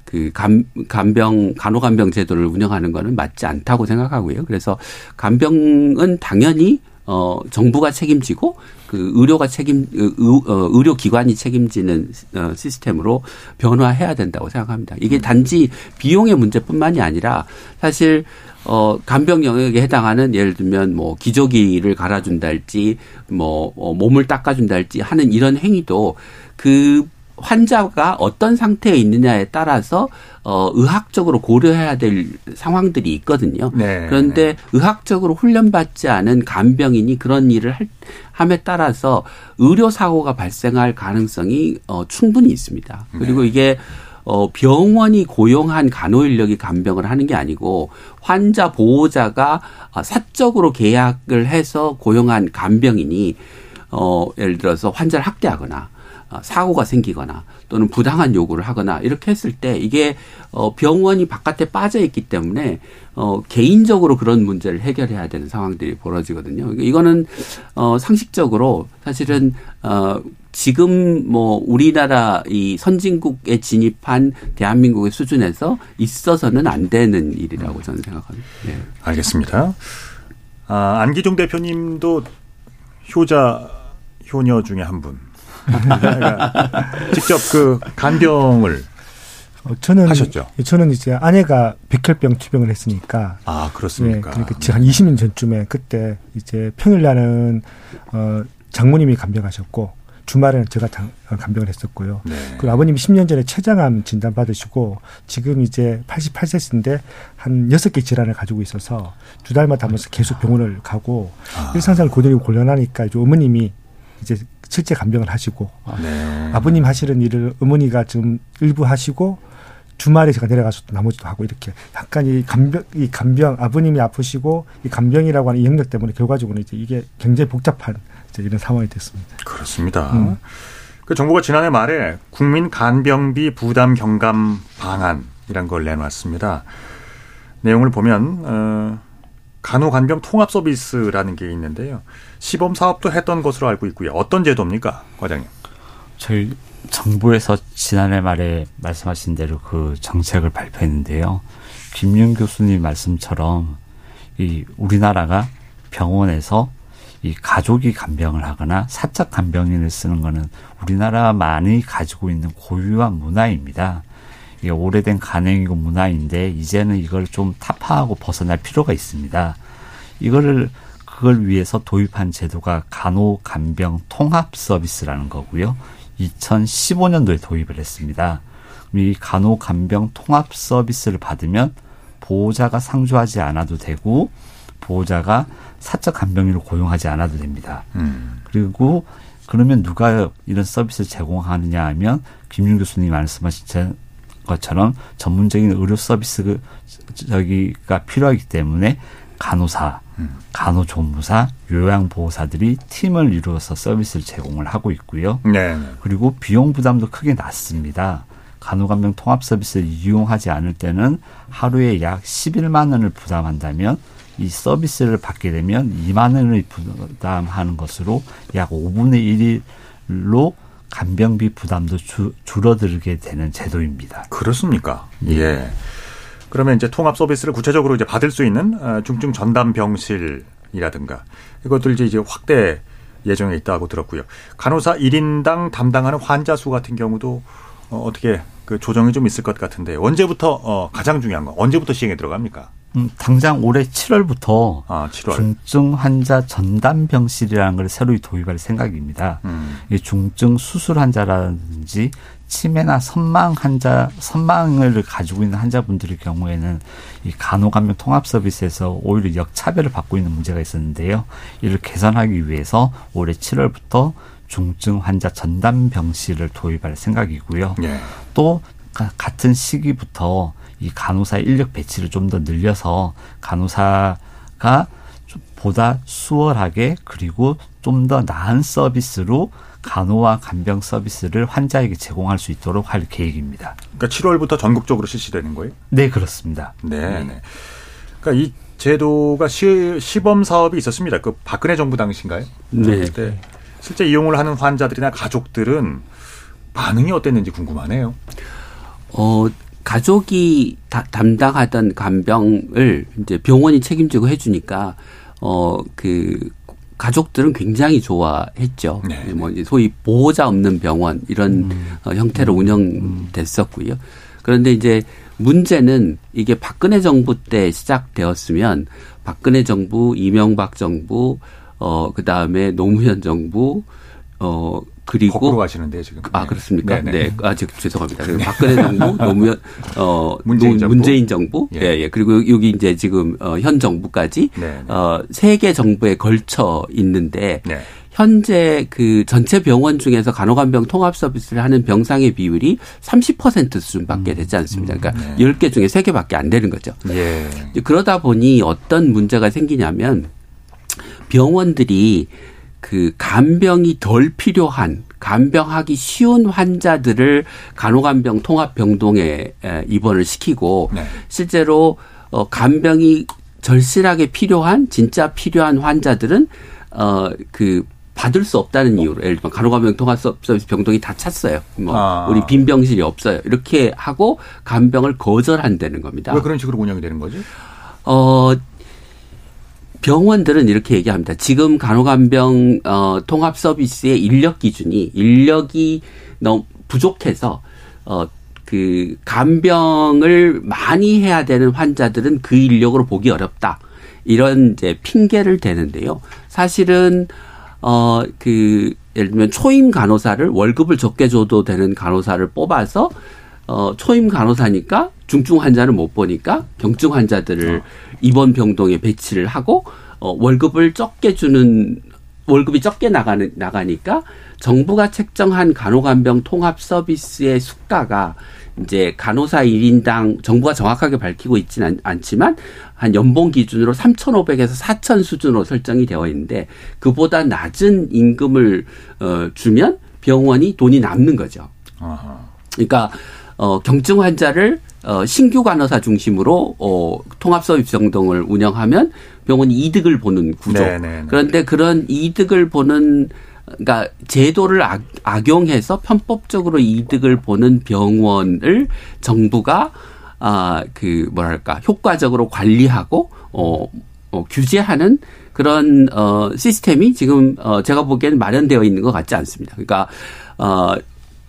그 간, 간병, 간호간병 제도를 운영하는 거는 맞지 않다고 생각하고요. 그래서 간병은 당연히 어, 정부가 책임지고 그 의료가 책임, 의, 어, 의료 기관이 책임지는 어, 시스템으로 변화해야 된다고 생각합니다. 이게 단지 비용의 문제뿐만이 아니라 사실 어, 간병 영역에 해당하는 예를 들면 뭐 기저귀를 갈아준달지 뭐 어, 몸을 닦아준달지 하는 이런 행위도 그 환자가 어떤 상태에 있느냐에 따라서 어 의학적으로 고려해야 될 상황들이 있거든요. 네. 그런데 의학적으로 훈련받지 않은 간병인이 그런 일을 할, 함에 따라서 의료 사고가 발생할 가능성이 어 충분히 있습니다. 그리고 네. 이게 어 병원이 고용한 간호 인력이 간병을 하는 게 아니고 환자 보호자가 아, 사적으로 계약을 해서 고용한 간병인이 어 예를 들어서 환자를 학대하거나 어, 사고가 생기거나 또는 부당한 요구를 하거나 이렇게 했을 때 이게 어 병원이 바깥에 빠져 있기 때문에 어 개인적으로 그런 문제를 해결해야 되는 상황들이 벌어지거든요. 이거는 어 상식적으로 사실은 어 지금 뭐 우리나라 이 선진국에 진입한 대한민국의 수준에서 있어서는 안 되는 일이라고 저는 생각합니다. 네. 알겠습니다. 아, 안기종 대표님도 효자 효녀 중에 한 분. 직접 그 간병을 어, 저는 하셨죠? 저는 이제 아내가 백혈병 투병을 했으니까 아 그렇습니까? 네, 그러니까 한 20년 전쯤에 그때 이제 평일 날은 어 장모님이 간병하셨고 주말에는 제가 장- 어, 간병을 했었고요. 네. 그리고 아버님이 10년 전에 췌장암 진단 받으시고 지금 이제 88세인데 한 6개 질환을 가지고 있어서 두 달마다 한 번씩 계속 병원을 가고 아. 일상생활 고전이 곤란하니까 이제 어머님이 이제 실제 간병을 하시고 네. 아버님 하시는 일을 어머니가 좀 일부 하시고 주말에 제가 내려가서 또 나머지도 하고 이렇게 약간 이 간병 이 간병 아버님이 아프시고 이 간병이라고 하는 이 영역 때문에 결과적으로 이제 이게 굉장히 복잡한 이제 이런 상황이 됐습니다. 그렇습니다. 음. 그 정부가 지난해 말에 국민 간병비 부담 경감 방안이란 걸 내놨습니다. 내용을 보면 어, 간호 간병 통합 서비스라는 게 있는데요. 시범 사업도 했던 것으로 알고 있고요. 어떤 제도입니까, 과장님? 저희 정부에서 지난해 말에 말씀하신 대로 그 정책을 발표했는데요. 김윤 교수님 말씀처럼 이 우리나라가 병원에서 이 가족이 간병을 하거나 사적 간병인을 쓰는 거는 우리나라만이 가지고 있는 고유한 문화입니다. 이게 오래된 관행이고 문화인데 이제는 이걸 좀 타파하고 벗어날 필요가 있습니다. 이거를 그걸 위해서 도입한 제도가 간호 간병 통합 서비스라는 거고요. 2015년도에 도입을 했습니다. 이 간호 간병 통합 서비스를 받으면 보호자가 상주하지 않아도 되고 보호자가 사적 간병인을 고용하지 않아도 됩니다. 음. 그리고 그러면 누가 이런 서비스를 제공하느냐 하면 김윤 교수님 말씀하신 것처럼 전문적인 의료 서비스 그 저기가 필요하기 때문에 간호사, 간호조무사, 요양보호사들이 팀을 이루어서 서비스를 제공을 하고 있고요. 네. 그리고 비용 부담도 크게 낮습니다. 간호간병 통합 서비스를 이용하지 않을 때는 하루에 약 11만 원을 부담한다면 이 서비스를 받게 되면 2만 원을 부담하는 것으로 약 5분의 1로 간병비 부담도 주, 줄어들게 되는 제도입니다. 그렇습니까? 예. 그러면 이제 통합 서비스를 구체적으로 이제 받을 수 있는 어, 중증 전담 병실이라든가 이것들 이제 확대 예정에 있다고 들었고요. 간호사 1인당 담당하는 환자 수 같은 경우도 어, 어떻게 그 조정이 좀 있을 것 같은데 언제부터 어, 가장 중요한 건 언제부터 시행에 들어갑니까? 음, 당장 올해 7월부터 아, 7월. 중증 환자 전담 병실이라는 걸 새로 도입할 생각입니다. 음. 이 중증 수술 환자라든지 치매나 선망 환자, 선망을 가지고 있는 환자분들의 경우에는 이 간호감염 통합 서비스에서 오히려 역차별을 받고 있는 문제가 있었는데요. 이를 개선하기 위해서 올해 7월부터 중증 환자 전담 병실을 도입할 생각이고요. 예. 또 같은 시기부터 이 간호사 인력 배치를 좀 더 늘려서 간호사가 좀 보다 수월하게 그리고 좀 더 나은 서비스로 간호와 간병 서비스를 환자에게 제공할 수 있도록 할 계획입니다. 그러니까 7월부터 전국적으로 실시되는 거예요? 네, 그렇습니다. 네, 네. 그러니까 이 제도가 시, 시범 사업이 있었습니다. 그 박근혜 정부 당시인가요? 네. 그때 실제 이용을 하는 환자들이나 가족들은 반응이 어땠는지 궁금하네요. 어, 가족이 다, 담당하던 간병을 이제 병원이 책임지고 해주니까 어, 그 가족들은 굉장히 좋아했죠. 네. 뭐 이제 소위 보호자 없는 병원 이런 어, 형태로 운영됐었고요. 그런데 이제 문제는 이게 박근혜 정부 때 시작되었으면 박근혜 정부, 이명박 정부, 어, 그 다음에 노무현 정부, 어, 그리고 거꾸로 가시는데 지금. 아 그렇습니까? 네네. 네, 아직 죄송합니다. 그리고 박근혜 정부, 노무현, 어 문재인 노- 정부. 문재인 정부, 예. 예, 예. 그리고 여기 이제 지금 어, 현 정부까지 네. 어 세 개 정부에 걸쳐 있는데 네. 현재 그 전체 병원 중에서 간호간병 통합 서비스를 하는 병상의 비율이 30% 수준밖에 되지 않습니다. 그러니까 네. 10개 중에 3개밖에 안 되는 거죠. 예. 그러다 보니 어떤 문제가 생기냐면 병원들이 그 간병이 덜 필요한 간병하기 쉬운 환자들을 간호간병 통합병동에 에, 입원을 시키고 네. 실제로 어 간병이 절실하게 필요한 진짜 필요한 환자들은 어그 받을 수 없다는 이유로 예를 들면 간호간병 통합 서비스 병동이 다 찼어요. 뭐 아. 우리 빈 병실이 없어요. 이렇게 하고 간병을 거절한다는 겁니다. 왜 그런 식으로 운영이 되는 거죠? 어, 병원들은 이렇게 얘기합니다. 지금 간호간병 어, 통합 서비스의 인력 기준이 인력이 너무 부족해서 어, 그 간병을 많이 해야 되는 환자들은 그 인력으로 보기 어렵다. 이런 이제 핑계를 대는데요. 사실은 어, 그 예를 들면 초임 간호사를 월급을 적게 줘도 되는 간호사를 뽑아서 어, 초임 간호사니까 중증 환자를 못 보니까 경증 환자들을 입원 병동에 배치를 하고 어, 월급을 적게 주는 월급이 적게 나가는 나가니까 정부가 책정한 간호간병 통합 서비스의 수가가 이제 간호사 1인당 정부가 정확하게 밝히고 있지는 않, 지만 한 연봉 기준으로 3,500에서 4,000 수준으로 설정이 되어 있는데 그보다 낮은 임금을 어, 주면 병원이 돈이 남는 거죠. 아하. 그러니까 어 경증 환자를 어 신규 간호사 중심으로 어 통합 서비스 병동을 운영하면 병원이 이득을 보는 구조. 네네네. 그런데 그런 이득을 보는 그러니까 제도를 악, 악용해서 편법적으로 이득을 보는 병원을 정부가 아 그 뭐랄까 효과적으로 관리하고 어, 어 규제하는 그런 어 시스템이 지금 어 제가 보기에는 마련되어 있는 것 같지 않습니다. 그러니까 어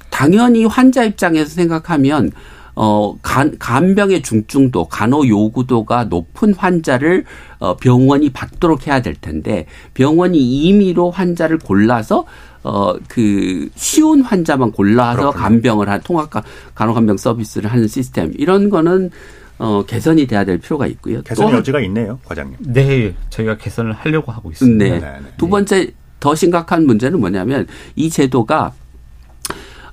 당연히 환자 입장에서 생각하면 어, 간, 간병의 중증도, 간호 요구도가 높은 환자를 어, 병원이 받도록 해야 될 텐데 병원이 임의로 환자를 골라서 어, 그 쉬운 환자만 골라서 그렇군요. 간병을 한 통합 간- 간호간병 서비스를 하는 시스템 이런 거는 어, 개선이 돼야 될 필요가 있고요. 개선 여지가 있네요, 과장님. 네, 저희가 개선을 하려고 하고 있습니다. 네. 네, 네. 두 번째 더 심각한 문제는 뭐냐면 이 제도가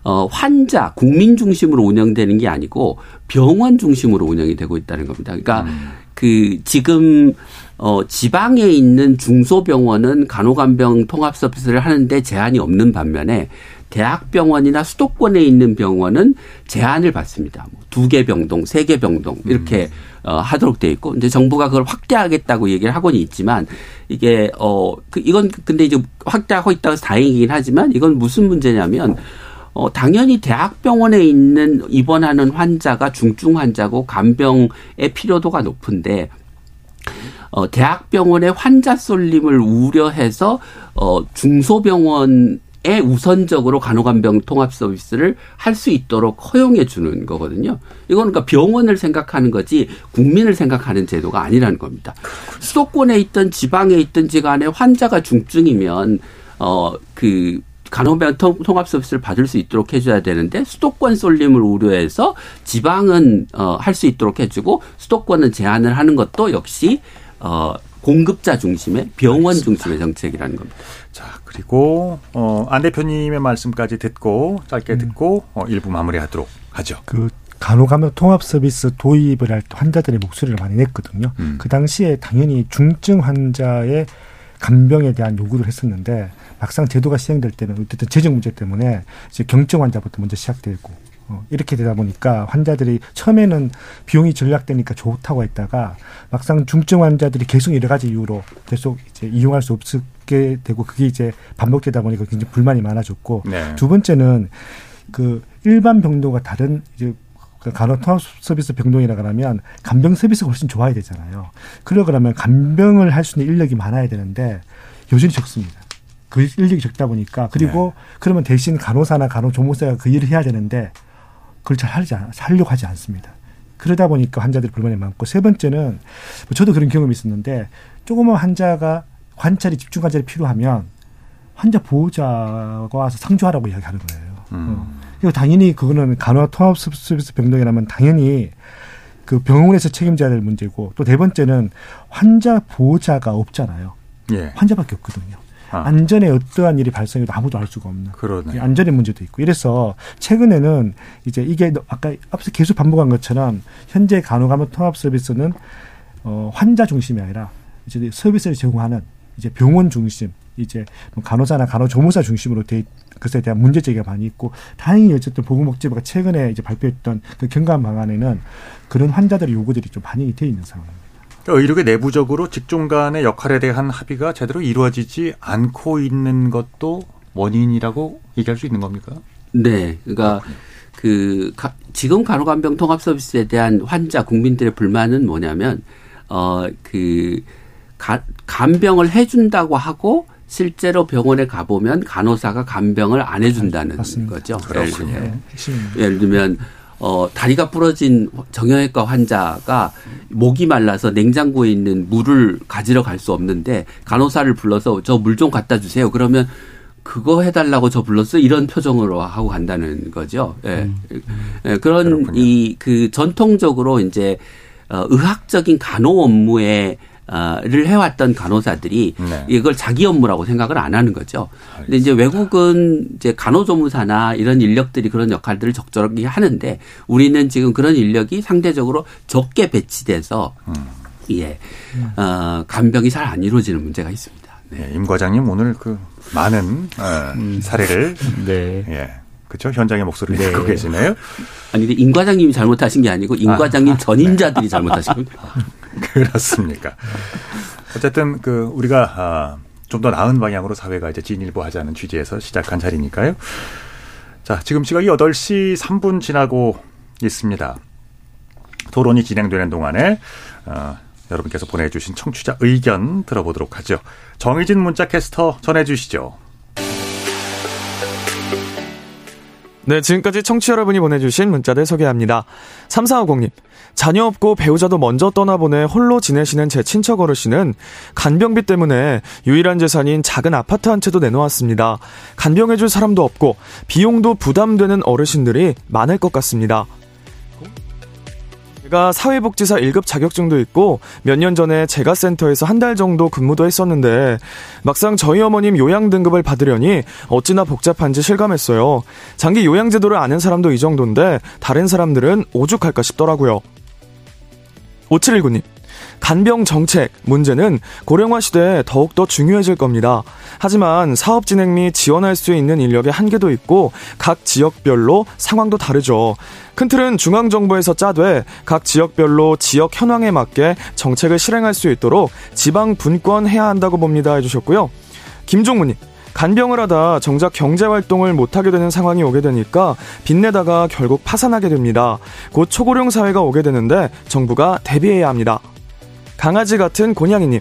어, 환자, 국민 중심으로 운영되는 게 아니고 병원 중심으로 운영이 되고 있다는 겁니다. 그러니까 음. 그 지금 어, 지방에 있는 중소병원은 간호간병 통합 서비스를 하는데 제한이 없는 반면에 대학병원이나 수도권에 있는 병원은 제한을 받습니다. 뭐두개 병동, 세 개 병동 이렇게 어, 하도록 돼 있고 이제 정부가 그걸 확대하겠다고 얘기를 하고는 있지만 이게 어 그 이건 근데 이제 확대하고 있다고 해서 다행이긴 하지만 이건 무슨 문제냐면 어, 당연히 대학병원에 있는 입원하는 환자가 중증 환자고 간병의 필요도가 높은데 어, 대학병원의 환자 쏠림을 우려해서 어, 중소병원 에 우선적으로 간호간병 통합 서비스를 할 수 있도록 허용해 주는 거거든요. 이거는 그러니까 병원을 생각하는 거지 국민을 생각하는 제도가 아니라는 겁니다. 수도권에 있던 지방에 있든지 간에 환자가 중증이면 어, 그 간호병 통합 서비스를 받을 수 있도록 해줘야 되는데 수도권 쏠림을 우려해서 지방은 어, 할 수 있도록 해주고 수도권은 제한을 하는 것도 역시 어, 공급자 중심의 병원 알겠습니다. 중심의 정책이라는 겁니다. 자 그리고 어, 안 대표님의 말씀까지 듣고 짧게 음. 듣고 어, 일부 마무리하도록 하죠. 그 간호감염 통합 서비스 도입을 할 때 환자들의 목소리를 많이 냈거든요. 음. 그 당시에 당연히 중증 환자의 간병에 대한 요구를 했었는데 막상 제도가 시행될 때는 어쨌든 재정 문제 때문에 이제 경증 환자부터 먼저 시작되고 어, 이렇게 되다 보니까 환자들이 처음에는 비용이 절약되니까 좋다고 했다가 막상 중증 환자들이 계속 여러 가지 이유로 계속 이제 이용할 수 없게 되고 그게 이제 반복되다 보니까 굉장히 불만이 많아졌고 네. 두 번째는 그 일반 병동과 다른 이제 그 간호 통합 서비스 병동이라 그러면 간병 서비스가 훨씬 좋아야 되잖아요. 그러 그러면 간병을 할 수 있는 인력이 많아야 되는데 여전히 적습니다. 그 인력이 적다 보니까 그리고 네. 그러면 대신 간호사나 간호조무사가 그 일을 해야 되는데 그걸 잘 하지 않, 하려고 하지 않습니다. 그러다 보니까 환자들이 불만이 많고 세 번째는 뭐 저도 그런 경험이 있었는데 조그만 환자가 관찰이 집중 관찰이 필요하면 환자 보호자가 와서 상주하라고 이야기하는 거예요. 음. 어. 그리고 당연히 그거는 간호 통합 서비스 병동이라면 당연히 그 병원에서 책임져야 될 문제고 또 네 번째는 환자 보호자가 없잖아요. 예. 환자밖에 없거든요. 아. 안전에 어떠한 일이 발생해도 아무도 알 수가 없는 그러네. 안전의 문제도 있고 이래서 최근에는 이제 이게 아까 앞서 계속 반복한 것처럼 현재 간호감염 통합 서비스는 어 환자 중심이 아니라 이제 서비스를 제공하는 이제 병원 중심 이제 뭐 간호사나 간호조무사 중심으로 돼 그것에 대한 문제 제기가 많이 있고 다행히 어쨌든 보건복지부가 최근에 이제 발표했던 그 경감 방안에는 그런 환자들의 요구들이 좀 반영이 돼 있는 상황입니다. 그러니까 의료계 내부적으로 직종 간의 역할에 대한 합의가 제대로 이루어지지 않고 있는 것도 원인이라고 얘기할 수 있는 겁니까? 네. 그러니까 그 지금 간호간병 통합 서비스에 대한 환자 국민들의 불만은 뭐냐면 어그 간병을 해준다고 하고 실제로 병원에 가보면 간호사가 간병을 안 해준다는 맞습니다. 거죠. 그렇군요. 예를, 예를 들면 어, 다리가 부러진 정형외과 환자가 목이 말라서 냉장고에 있는 물을 가지러 갈 수 없는데 간호사를 불러서 저 물 좀 갖다 주세요. 그러면 그거 해달라고 저 불렀어 이런 표정으로 하고 간다는 거죠. 예. 음. 예 그런 이 그 전통적으로 이제 어, 의학적인 간호 업무에 를 해왔던 간호사들이 네. 이걸 자기 업무라고 생각을 안 하는 거죠. 알겠습니다. 근데 이제 외국은 이제 간호조무사나 이런 인력들이 그런 역할들을 적절하게 하는데 우리는 지금 그런 인력이 상대적으로 적게 배치돼서 음. 예, 어, 간병이 잘 안 이루어지는 문제가 있습니다. 네. 네, 임 과장님 오늘 그 많은 어, 음. 사례를 네. 예. 그렇죠? 현장의 목소리를 네. 듣고 계시네요. 아니, 근데 임 과장님이 잘못하신 게 아니고 임 아. 과장님 아, 전임자들이 네. 잘못하신 겁니다. 그렇습니까? 어쨌든 그 우리가 아, 좀 더 나은 방향으로 사회가 이제 진일보하자는 취지에서 시작한 자리니까요. 자, 지금 시각이 8시 3분 지나고 있습니다. 토론이 진행되는 동안에 어, 여러분께서 보내주신 청취자 의견 들어보도록 하죠. 정희진 문자 캐스터 전해주시죠. 네, 지금까지 청취 여러분이 보내주신 문자들 소개합니다. 3450님, 자녀 없고 배우자도 먼저 떠나보내 홀로 지내시는 제 친척 어르신은 간병비 때문에 유일한 재산인 작은 아파트 한 채도 내놓았습니다. 간병해줄 사람도 없고 비용도 부담되는 어르신들이 많을 것 같습니다. 제가 사회복지사 1급 자격증도 있고 몇 년 전에 재가센터에서 한 달 정도 근무도 했었는데 막상 저희 어머님 요양 등급을 받으려니 어찌나 복잡한지 실감했어요. 장기 요양 제도를 아는 사람도 이 정도인데 다른 사람들은 오죽할까 싶더라고요. 5719님. 간병 정책 문제는 고령화 시대에 더욱더 중요해질 겁니다. 하지만 사업 진행 및 지원할 수 있는 인력의 한계도 있고 각 지역별로 상황도 다르죠. 큰 틀은 중앙정부에서 짜되 각 지역별로 지역 현황에 맞게 정책을 실행할 수 있도록 지방 분권해야 한다고 봅니다 해주셨고요. 김종무님. 간병을 하다 정작 경제 활동을 못하게 되는 상황이 오게 되니까 빚내다가 결국 파산하게 됩니다. 곧 초고령 사회가 오게 되는데 정부가 대비해야 합니다. 강아지 같은 곤양이님.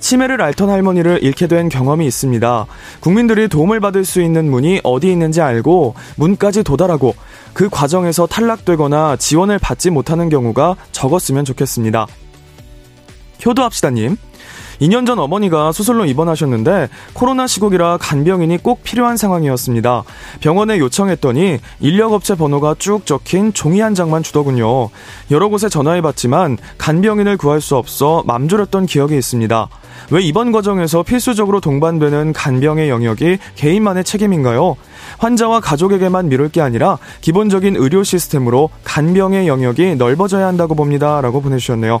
치매를 앓던 할머니를 잃게 된 경험이 있습니다. 국민들이 도움을 받을 수 있는 문이 어디 있는지 알고 문까지 도달하고 그 과정에서 탈락되거나 지원을 받지 못하는 경우가 적었으면 좋겠습니다. 효도합시다님. 2년 전 어머니가 수술로 입원하셨는데 코로나 시국이라 간병인이 꼭 필요한 상황이었습니다. 병원에 요청했더니 인력업체 번호가 쭉 적힌 종이 한 장만 주더군요. 여러 곳에 전화해봤지만 간병인을 구할 수 없어 맘졸였던 기억이 있습니다. 왜 이번 과정에서 필수적으로 동반되는 간병의 영역이 개인만의 책임인가요? 환자와 가족에게만 미룰 게 아니라 기본적인 의료 시스템으로 간병의 영역이 넓어져야 한다고 봅니다. 라고 보내주셨네요.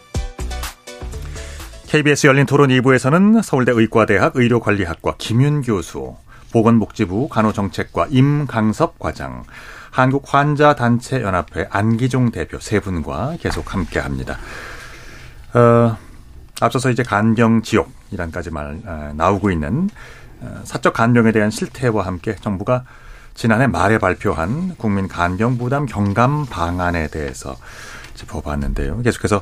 KBS 열린 토론 2부에서는 서울대 의과대학 의료관리학과 김윤 교수, 보건복지부 간호정책과 임강섭 과장, 한국환자단체연합회 안기종 대표 세 분과 계속 함께 합니다. 어, 앞서서 이제 간병 지옥이란까지 말 어, 나오고 있는 어, 사적 간병에 대한 실태와 함께 정부가 지난해 말에 발표한 국민 간병 부담 경감 방안에 대해서 짚어봤는데요. 계속해서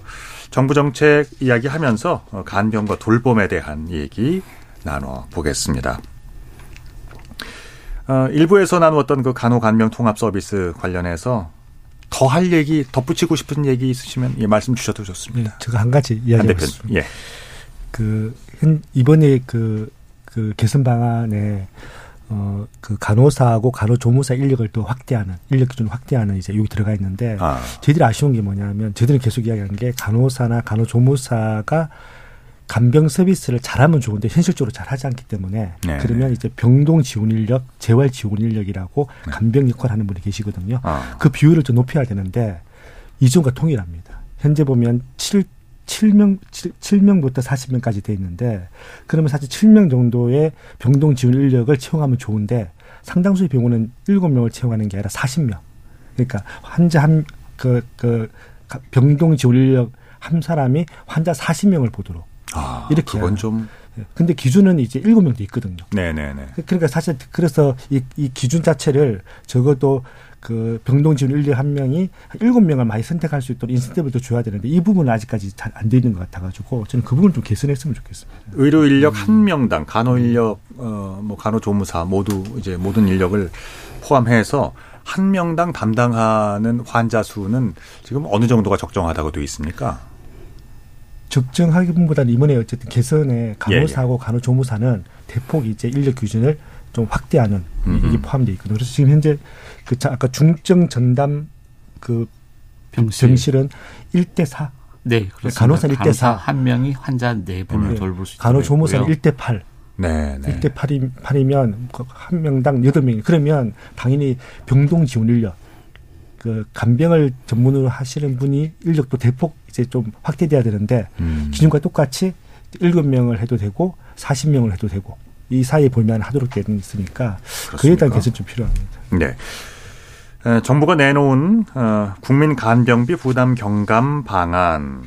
정부 정책 이야기하면서 어, 간병과 돌봄에 대한 얘기 나눠 보겠습니다. 어, 일부에서 나누었던 그 간호 간병 통합 서비스 관련해서 더 할 얘기, 덧붙이고 싶은 얘기 있으시면 예, 말씀 주셔도 좋습니다. 네, 제가 한 가지 이야기하겠습니다. 예. 그 이번에 그, 그 개선 방안에 어, 그 간호사하고 간호조무사 인력을 또 확대하는, 인력 기준을 확대하는 이제 여기 들어가 있는데, 아. 저희들이 아쉬운 게 뭐냐면, 저희들은 계속 이야기하는 게 간호사나 간호조무사가 간병 서비스를 잘하면 좋은데 현실적으로 잘 하지 않기 때문에 네. 그러면 이제 병동 지원 인력, 재활 지원 인력이라고 네. 간병 역할을 하는 분이 계시거든요. 아. 그 비율을 좀 높여야 되는데 이전과 동일합니다. 현재 보면 7 7명, 7, 명부터 40명까지 돼 있는데 그러면 사실 7명 정도의 병동 지원 인력을 채용하면 좋은데 상당수의 병원은 7명을 채용하는 게 아니라 40명. 그러니까 환자 한, 그, 그, 병동 지원 인력 한 사람이 환자 40명을 보도록. 아, 이렇게. 그건 좀. 예. 근데 기준은 이제 7명도 있거든요. 네네네. 그러니까 사실 그래서 이, 이 기준 자체를 적어도 그 병동 지원 인력 한 명이 일곱 명을 많이 선택할 수 있도록 인센티브를 또 줘야 되는데 이 부분은 아직까지 잘 안 돼 있는 것 같아가지고 저는 그 부분 좀 개선했으면 좋겠습니다. 의료 인력 한 명당 간호 인력 어 뭐 간호 조무사 모두 이제 모든 인력을 포함해서 한 명당 담당하는 환자 수는 지금 어느 정도가 적정하다고 되어 있습니까? 적정하기보다는 이번에 어쨌든 개선에 간호사하고 예, 예. 간호조무사는 대폭 이제 인력 기준을 좀 확대하는 음흠. 이게 포함되어 있거든요. 그래서 지금 현재 그 아까 중증 전담 그 병실. 병실은 1대 4. 네, 그렇습니다. 간호사 1대 4. 한 명이 환자 네 분을 네. 돌볼 수 있고 간호조무사는 1대 8. 네, 네. 1대 8이, 8이면 한 명당 8명이 그러면 당연히 병동 지원 인력 그 간병을 전문으로 하시는 분이 인력도 대폭 이제 좀 확대돼야 되는데 음. 기준과 똑같이 7명을 해도 되고 40명을 해도 되고 이 사이에 볼면 하도록 되어 있으니까 그렇습니까? 그에 대한 개선 좀 필요합니다. 네. 정부가 내놓은 어, 국민 간병비 부담 경감 방안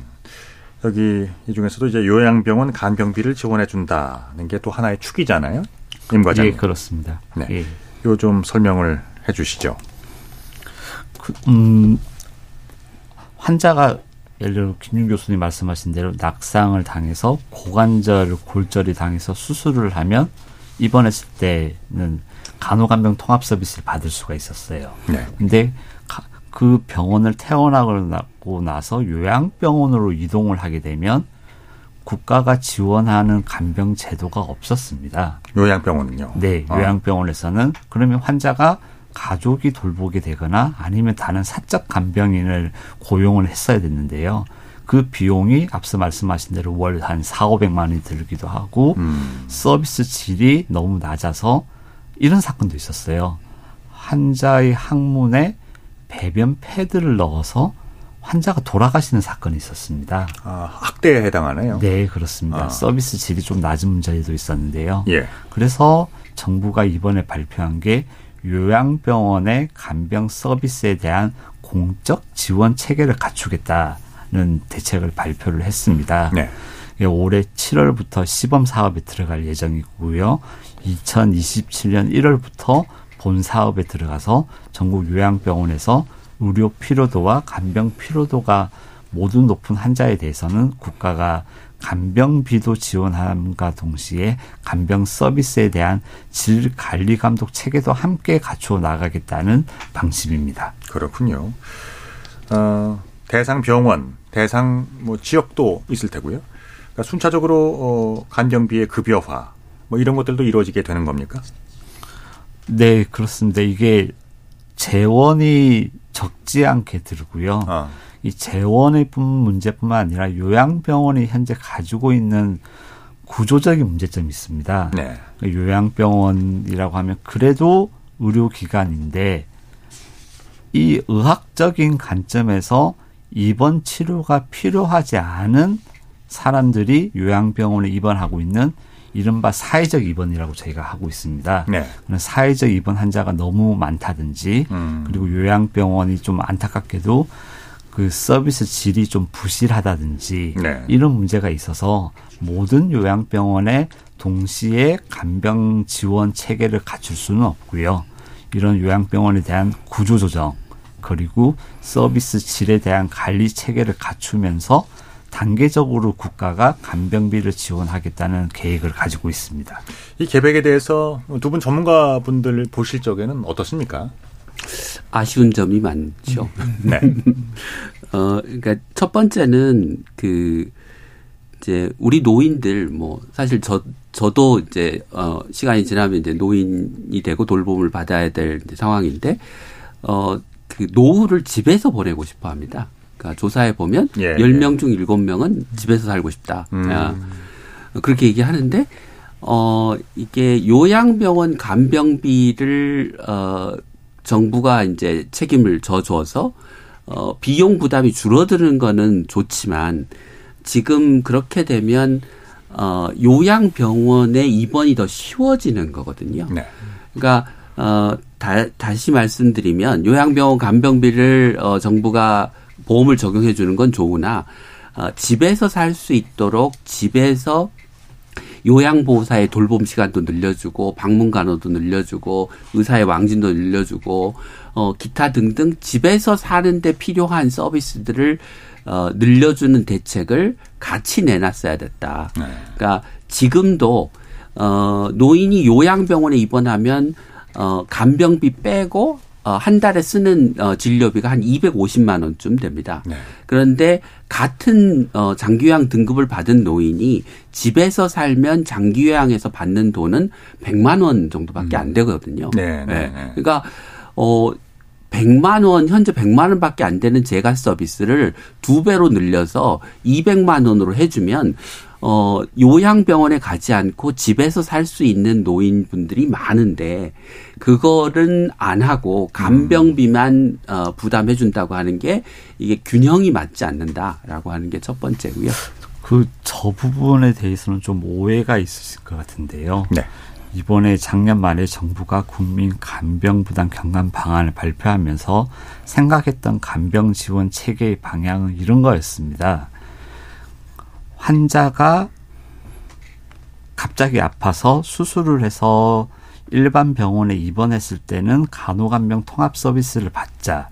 여기 이 중에서도 이제 요양병원 간병비를 지원해 준다는 게 또 하나의 축이잖아요. 임 과장님. 예, 그렇습니다. 네. 예. 요좀 설명을 해 주시죠. 그, 음, 환자가 예를 들어 김윤 교수님 말씀하신 대로 낙상을 당해서 고관절 골절이 당해서 수술을 하면 입원했을 때는 간호간병 통합 서비스를 받을 수가 있었어요. 네. 근데 그 병원을 퇴원하고 나서 요양병원으로 이동을 하게 되면 국가가 지원하는 간병 제도가 없었습니다. 요양병원은요? 네, 아. 요양병원에서는 그러면 환자가 가족이 돌보게 되거나 아니면 다른 사적 간병인을 고용을 했어야 됐는데요. 그 비용이 앞서 말씀하신 대로 월한 4, 500만 원이 들기도 하고 음. 서비스 질이 너무 낮아서 이런 사건도 있었어요. 환자의 항문에 배변 패드를 넣어서 환자가 돌아가시는 사건이 있었습니다. 아, 학대에 해당하네요. 네, 그렇습니다. 아. 서비스 질이 좀 낮은 문제도 있었는데요. 예. 그래서 정부가 이번에 발표한 게 요양병원의 간병 서비스에 대한 공적 지원 체계를 갖추겠다 는 대책을 발표를 했습니다. 네. 올해 7월부터 시범 사업에 들어갈 예정이고요. 2027년 1월부터 본 사업에 들어가서 전국 요양병원에서 의료 피로도와 간병 피로도가 모두 높은 환자에 대해서는 국가가 간병비도 지원함과 동시에 간병 서비스에 대한 질 관리 감독 체계도 함께 갖추어 나가겠다는 방침입니다. 그렇군요. 어, 대상 병원, 대상 뭐 지역도 있을 테고요. 그러니까 순차적으로 어, 간병비의 급여화 뭐 이런 것들도 이루어지게 되는 겁니까? 네, 그렇습니다. 이게 재원이 적지 않게 들고요. 아. 이 재원의 뿐 문제뿐만 아니라 요양병원이 현재 가지고 있는 구조적인 문제점이 있습니다. 네. 요양병원이라고 하면 그래도 의료기관인데 이 의학적인 관점에서 입원 치료가 필요하지 않은 사람들이 요양병원에 입원하고 있는 이른바 사회적 입원이라고 저희가 하고 있습니다. 네. 사회적 입원 환자가 너무 많다든지 음. 그리고 요양병원이 좀 안타깝게도 그 서비스 질이 좀 부실하다든지 네. 이런 문제가 있어서 모든 요양병원에 동시에 간병 지원 체계를 갖출 수는 없고요. 이런 요양병원에 대한 구조 조정 그리고 서비스 질에 대한 관리 체계를 갖추면서 단계적으로 국가가 간병비를 지원하겠다는 계획을 가지고 있습니다. 이 계획에 대해서 두 분 전문가분들 보실 적에는 어떻습니까? 아쉬운 점이 많죠. 네. 어, 그러니까 첫 번째는 그 이제 우리 노인들 뭐 사실 저 저도 이제 어 시간이 지나면 이제 노인이 되고 돌봄을 받아야 될 이제 상황인데 어 그 노후를 집에서 보내고 싶어 합니다. 그러니까 조사해 보면 예, 10명 중 7명은 집에서 살고 싶다. 음. 아, 그렇게 얘기하는데 어 이게 요양병원 간병비를 어 정부가 이제 책임을 져줘서 어 비용 부담이 줄어드는 거는 좋지만 지금 그렇게 되면 어 요양병원의 입원이 더 쉬워지는 거거든요. 네. 그러니까 어 다, 다시 말씀드리면 요양병원 간병비를 어 정부가 보험을 적용해 주는 건 좋으나 어 집에서 살 수 있도록 집에서 요양보호사의 돌봄 시간도 늘려주고 방문 간호도 늘려주고 의사의 왕진도 늘려주고 어 기타 등등 집에서 사는데 필요한 서비스들을 어 늘려주는 대책을 같이 내놨어야 됐다. 네. 그러니까 지금도 어 노인이 요양병원에 입원하면 어 간병비 빼고 어, 한 달에 쓰는 어, 진료비가 한 250만 원쯤 됩니다. 네. 그런데 같은 어, 장기요양 등급을 받은 노인이 집에서 살면 장기요양에서 받는 돈은 100만 원 정도밖에 안 되거든요. 네, 네, 네. 네. 그러니까 어 100만 원 현재 100만 원밖에 안 되는 재가 서비스를 두 배로 늘려서 200만 원으로 해주면 어 요양병원에 가지 않고 집에서 살 수 있는 노인분들이 많은데 그거는 안 하고 간병비만 어 부담해 준다고 하는 게 이게 균형이 맞지 않는다라고 하는 게 첫 번째고요. 그 저 부분에 대해서는 좀 오해가 있으실 것 같은데요. 네. 이번에 작년 말에 정부가 국민 간병 부담 경감 방안을 발표하면서 생각했던 간병 지원 체계의 방향은 이런 거였습니다. 환자가 갑자기 아파서 수술을 해서 일반 병원에 입원했을 때는 간호간병 통합 서비스를 받자.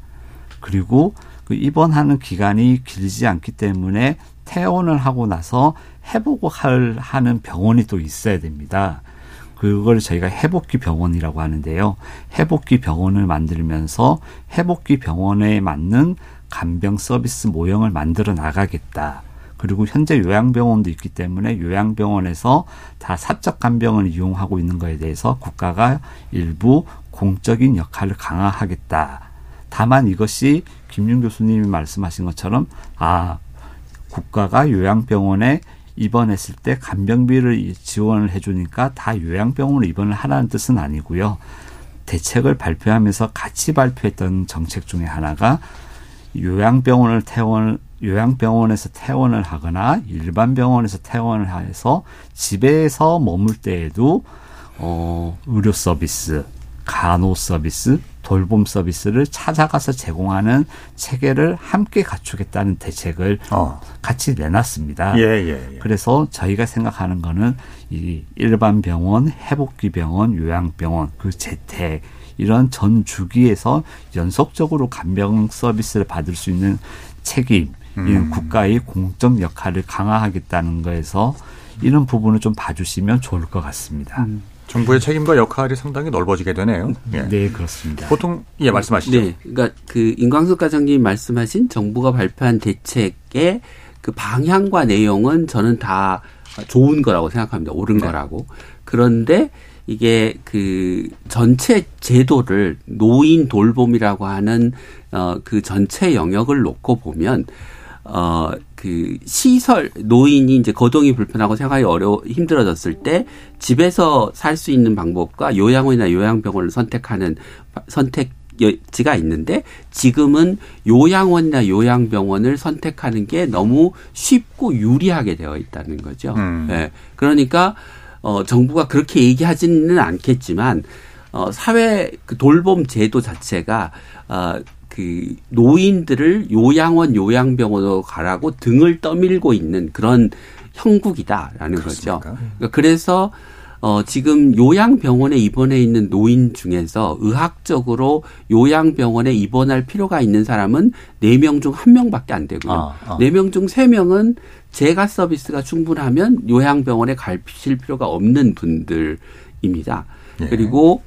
그리고 그 입원하는 기간이 길지 않기 때문에 퇴원을 하고 나서 회복을 하는 병원이 또 있어야 됩니다. 그걸 저희가 회복기 병원이라고 하는데요. 회복기 병원을 만들면서 회복기 병원에 맞는 간병 서비스 모형을 만들어 나가겠다. 그리고 현재 요양병원도 있기 때문에 요양병원에서 다 사적 간병을 이용하고 있는 것에 대해서 국가가 일부 공적인 역할을 강화하겠다. 다만 이것이 김윤 교수님이 말씀하신 것처럼 아 국가가 요양병원에 입원했을 때 간병비를 지원을 해주니까 다 요양병원으로 입원을 하라는 뜻은 아니고요. 대책을 발표하면서 같이 발표했던 정책 중에 하나가 요양병원을 퇴원 요양병원에서 퇴원을 하거나 일반 병원에서 퇴원을 해서 집에서 머물 때에도 어 의료 서비스, 간호 서비스, 돌봄 서비스를 찾아가서 제공하는 체계를 함께 갖추겠다는 대책을 어. 같이 내놨습니다. 예, 예, 예. 그래서 저희가 생각하는 거는 이 일반 병원, 회복기 병원, 요양병원, 그 재택 이런 전 주기에서 연속적으로 간병 서비스를 받을 수 있는 책임, 음. 국가의 공적 역할을 강화하겠다는 거에서 이런 부분을 좀 봐주시면 좋을 것 같습니다. 음. 정부의 책임과 역할이 상당히 넓어지게 되네요. 예. 네, 그렇습니다. 보통 예 말씀하시죠. 네, 그러니까 그 임광석 과장님이 말씀하신 정부가 발표한 대책의 그 방향과 내용은 저는 다 좋은 거라고 생각합니다. 옳은 네. 거라고. 그런데 이게 그 전체 제도를 노인 돌봄이라고 하는 어 그 전체 영역을 놓고 보면 어, 그 시설 노인이 이제 거동이 불편하고 생활이 어려 힘들어졌을 때 집에서 살 수 있는 방법과 요양원이나 요양병원을 선택하는 선택 지가 있는데 지금은 요양원이나 요양병원을 선택하는 게 너무 쉽고 유리하게 되어 있다는 거죠. 음. 네. 그러니까 어 정부가 그렇게 얘기하지는 않겠지만 어 사회 그 돌봄 제도 자체가 어 그 노인들을 요양원 요양병원으로 가라고 등을 떠밀고 있는 그런 형국이다라는 그렇습니까? 거죠. 그러니까 그래서 어, 지금 요양병원에 입원해 있는 노인 중에서 의학적으로 요양병원에 입원할 필요가 있는 사람은 네 명 중 한명밖에안 되고요. 아, 아. 4명 중 세명은 재가 서비스가 충분하면 요양병원에 가실 필요가 없는 분들입니다. 예. 그리고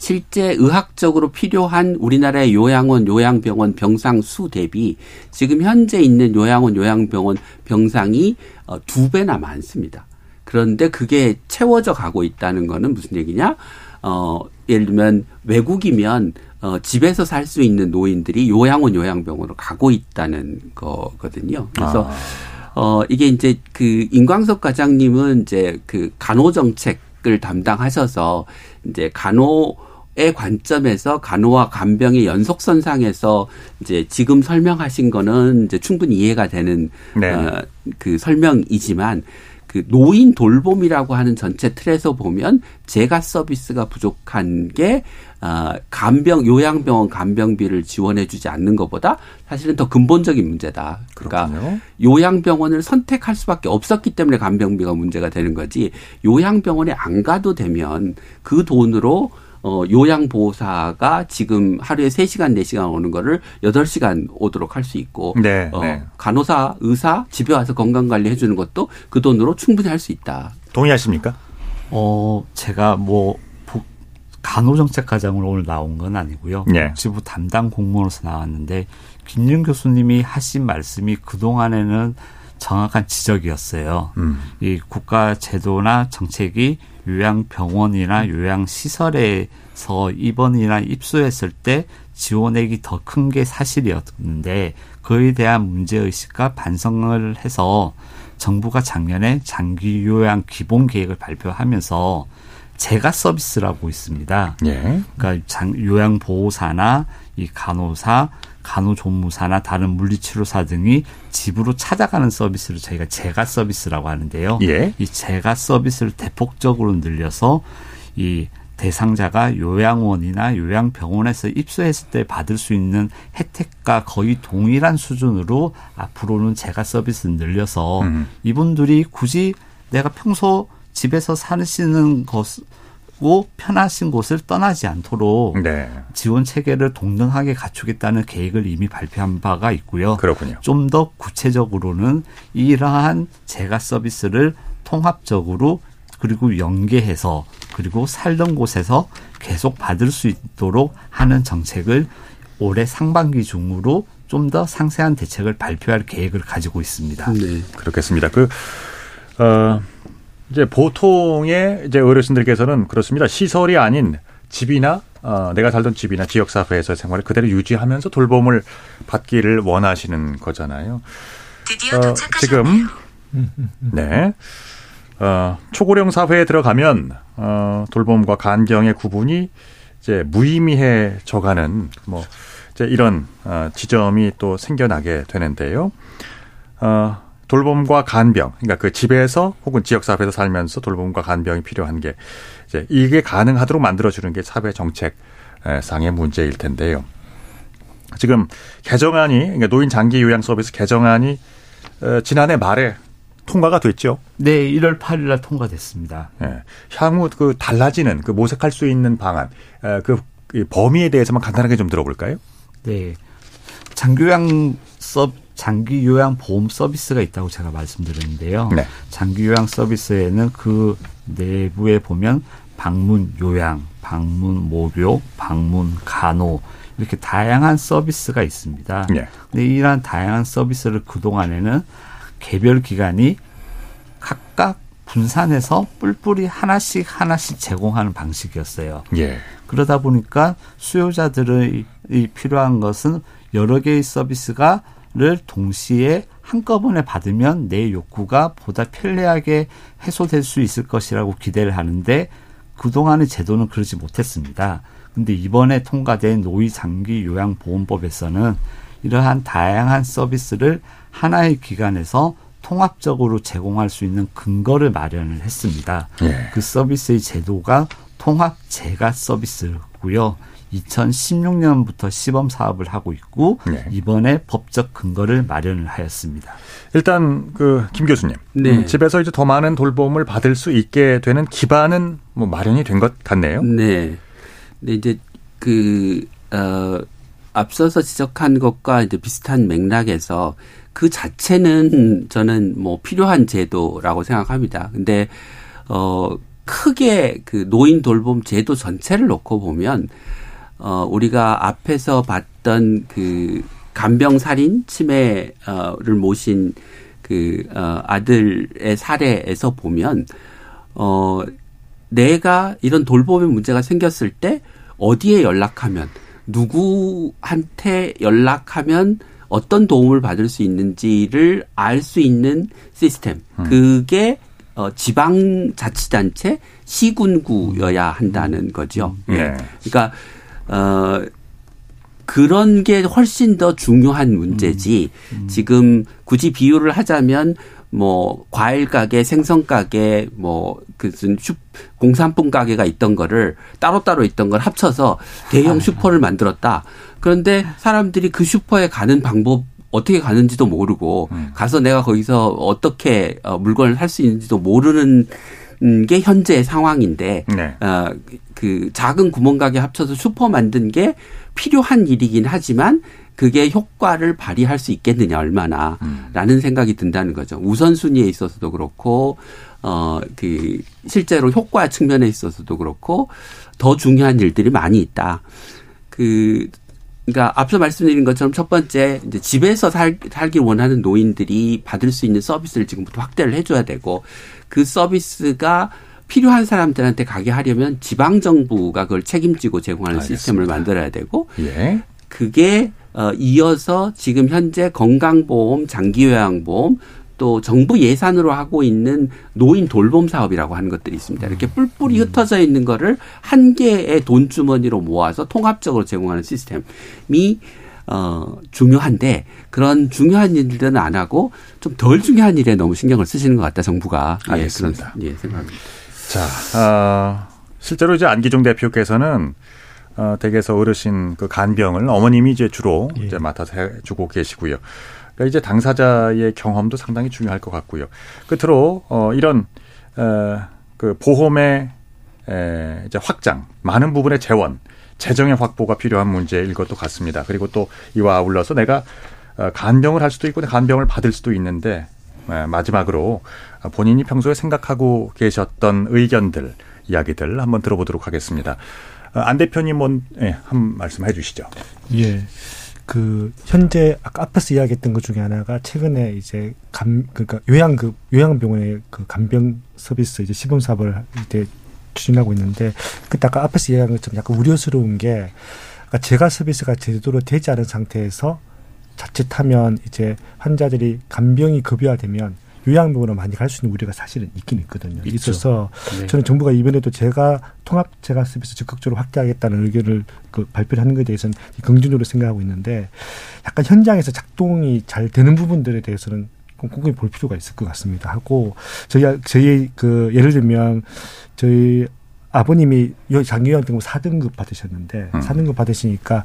실제 의학적으로 필요한 우리나라의 요양원, 요양병원 병상 수 대비 지금 현재 있는 요양원, 요양병원 병상이 어, 두 배나 많습니다. 그런데 그게 채워져 가고 있다는 거는 무슨 얘기냐? 어, 예를 들면 외국이면 어, 집에서 살 수 있는 노인들이 요양원, 요양병원으로 가고 있다는 거거든요. 그래서 아. 어, 이게 이제 그 임광석 과장님은 이제 그 간호 정책을 담당하셔서 이제 간호 의 관점에서 간호와 간병의 연속선상에서 이제 지금 설명하신 거는 이제 충분히 이해가 되는 네. 어, 그 설명이지만 그 노인 돌봄이라고 하는 전체 틀에서 보면 재가 서비스가 부족한 게 아, 간병 요양병원 간병비를 지원해 주지 않는 것보다 사실은 더 근본적인 문제다. 그러니까 그렇군요. 요양병원을 선택할 수밖에 없었기 때문에 간병비가 문제가 되는 거지. 요양병원에 안 가도 되면 그 돈으로 어, 요양보호사가 지금 하루에 3시간, 4시간 오는 거를 8시간 오도록 할 수 있고, 네, 어, 네. 간호사, 의사, 집에 와서 건강 관리 해주는 것도 그 돈으로 충분히 할 수 있다. 동의하십니까? 어, 제가 뭐, 간호정책 과장으로 오늘 나온 건 아니고요. 네. 지부 담당 공무원으로서 나왔는데, 김윤 교수님이 하신 말씀이 그동안에는 정확한 지적이었어요. 음. 이 국가 제도나 정책이 요양병원이나 요양시설에서 입원이나 입소했을 때 지원액이 더 큰 게 사실이었는데 그에 대한 문제의식과 반성을 해서 정부가 작년에 장기 요양 기본 계획을 발표하면서 재가 서비스라고 있습니다. 예. 그러니까 장, 요양보호사나 이 간호사, 간호조무사나 다른 물리치료사 등이 집으로 찾아가는 서비스를 저희가 재가 서비스라고 하는데요. 예. 이 재가 서비스를 대폭적으로 늘려서 이 대상자가 요양원이나 요양병원에서 입소했을 때 받을 수 있는 혜택과 거의 동일한 수준으로 앞으로는 재가 서비스 늘려서 음. 이분들이 굳이 내가 평소 집에서 사시는 것 고 편하신 곳을 떠나지 않도록 네. 지원 체계를 동등하게 갖추겠다는 계획을 이미 발표한 바가 있고요. 그렇군요. 좀 더 구체적으로는 이러한 재가 서비스를 통합적으로 그리고 연계해서 그리고 살던 곳에서 계속 받을 수 있도록 하는 정책을 올해 상반기 중으로 좀 더 상세한 대책을 발표할 계획을 가지고 있습니다. 네. 그렇겠습니다. 그, 어, 이제 보통의 이제 어르신들께서는 그렇습니다. 시설이 아닌 집이나 어, 내가 살던 집이나 지역 사회에서 생활을 그대로 유지하면서 돌봄을 받기를 원하시는 거잖아요. 어, 지금 네. 어, 초고령 사회에 들어가면 어, 돌봄과 간경의 구분이 이제 무의미해져가는 뭐 이제 이런 어, 지점이 또 생겨나게 되는데요. 어, 돌봄과 간병, 그러니까 그 집에서 혹은 지역 사회에서 살면서 돌봄과 간병이 필요한 게 이제 이게 가능하도록 만들어주는 게 사회 정책 상의 문제일 텐데요. 지금 개정안이 그러니까 노인 장기 요양 서비스 개정안이 어, 지난해 말에 통과가 됐죠. 네, 1월 8일 날 통과됐습니다. 네. 향후 그 달라지는 그 모색할 수 있는 방안, 그 범위에 대해서만 간단하게 좀 들어볼까요? 네. 장기요양 서 장기 요양 보험 서비스가 있다고 제가 말씀드렸는데요. 네. 장기 요양 서비스에는 그 내부에 보면 방문 요양, 방문 목욕, 방문 간호 이렇게 다양한 서비스가 있습니다. 네. 근데 이러한 다양한 서비스를 그 동안에는 개별 기관이 각각 분산해서 뿔뿔이 하나씩 하나씩 제공하는 방식이었어요. 예. 그러다 보니까 수요자들의 필요한 것은 여러 개의 서비스가 를 동시에 한꺼번에 받으면 내 욕구가 보다 편리하게 해소될 수 있을 것이라고 기대를 하는데 그동안의 제도는 그러지 못했습니다. 근데 이번에 통과된 노이 장기 요양 보험법에서는 이러한 다양한 서비스를 하나의 기관에서 통합적으로 제공할 수 있는 근거를 마련을 했습니다. 예. 그 서비스의 제도가 통합 재가 서비스고요. 2016년부터 시범 사업을 하고 있고 네. 이번에 법적 근거를 마련을 하였습니다. 일단 그 김 교수님, 네. 음, 집에서 이제 더 많은 돌봄을 받을 수 있게 되는 기반은 뭐 마련이 된 것 같네요. 네. 네 이제 그 어, 앞서서 지적한 것과 이제 비슷한 맥락에서 그 자체는 저는 뭐 필요한 제도라고 생각합니다. 근데 어 크게 그 노인 돌봄 제도 전체를 놓고 보면 어 우리가 앞에서 봤던 그 간병 살인 치매를 모신 그 어, 아들의 사례에서 보면 어 내가 이런 돌봄의 문제가 생겼을 때 어디에 연락하면 누구한테 연락하면 어떤 도움을 받을 수 있는지를 알 수 있는 시스템. 음. 그게 어, 지방 자치단체 시군구여야 한다는 거죠. 음. 예. 그러니까 어 그런 게 훨씬 더 중요한 문제지. 음. 음. 지금 굳이 비유를 하자면 뭐 과일 가게, 생선 가게, 뭐 그슨 슈 공산품 가게가 있던 거를 따로따로 있던 걸 합쳐서 대형 아. 슈퍼를 만들었다. 그런데 사람들이 그 슈퍼에 가는 방법 어떻게 가는지도 모르고 음. 가서 내가 거기서 어떻게 어, 물건을 살 수 있는지도 모르는 게 현재 상황인데 네. 어, 그 작은 구멍가게 합쳐서 슈퍼 만든 게 필요한 일이긴 하지만 그게 효과를 발휘할 수 있겠느냐 얼마나라는 음. 생각이 든다는 거죠. 우선순위에 있어서도 그렇고 어 그 실제로 효과 측면에 있어서도 그렇고 더 중요한 일들이 많이 있다. 그 그러니까 앞서 말씀드린 것처럼 첫 번째 이제 집에서 살, 살길 원하는 노인들이 받을 수 있는 서비스를 지금부터 확대를 해줘야 되고 그 서비스가 필요한 사람들한테 가게 하려면 지방 정부가 그걸 책임지고 제공하는 알겠습니다. 시스템을 만들어야 되고 예. 그게 어 이어서 지금 현재 건강보험, 장기요양보험 또 정부 예산으로 하고 있는 노인 돌봄 사업이라고 하는 것들이 있습니다. 이렇게 뿔뿔이 음. 흩어져 있는 거를 한 개의 돈 주머니로 모아서 통합적으로 제공하는 시스템이 어 중요한데 그런 중요한 일들은 안 하고 좀 덜 중요한 일에 너무 신경을 쓰시는 것 같다 정부가 알겠습니다. 예, 그런, 예 생각합니다. 자, 어, 실제로 이제 안기종 대표께서는 어, 댁에서 어르신 그 간병을 어머님이 이제 주로 예. 이제 맡아서 해주고 계시고요. 그러니까 이제 당사자의 경험도 상당히 중요할 것 같고요. 끝으로 어 이런 어그 보험의 에 이제 확장, 많은 부분의 재원, 재정의 확보가 필요한 문제일 것도 같습니다. 그리고 또 이와 아울러서 내가 어, 간병을 할 수도 있고 간병을 받을 수도 있는데 마지막으로 본인이 평소에 생각하고 계셨던 의견들, 이야기들 한번 들어보도록 하겠습니다. 어, 안 대표님 한, 예, 한 말씀 해주시죠. 예. 그 현재 아까 앞에서 이야기했던 것 중에 하나가 최근에 이제 감 그러니까 요양급 요양병원의 그 간병 서비스 이제 시범 사업을 이제 추진하고 있는데 그때 아까 앞에서 이야기한 것처럼 약간 우려스러운 게 그러니까 제가 서비스가 제대로 되지 않은 상태에서 자칫하면 이제 환자들이 간병이 급여화되면 요양병원으로 많이 갈 수 있는 우려가 사실은 있긴 있거든요. 있죠. 있어서 네. 저는 정부가 이번에도 제가 통합 재가 서비스 적극적으로 확대하겠다는 의견을 그 발표를 하는 것에 대해서는 긍정적으로 생각하고 있는데 약간 현장에서 작동이 잘 되는 부분들에 대해서는 꼼꼼히 볼 필요가 있을 것 같습니다. 하고 저희 저희 그 예를 들면 저희 아버님이 요- 장기요양 등급 4등급 받으셨는데 음. 4등급 받으시니까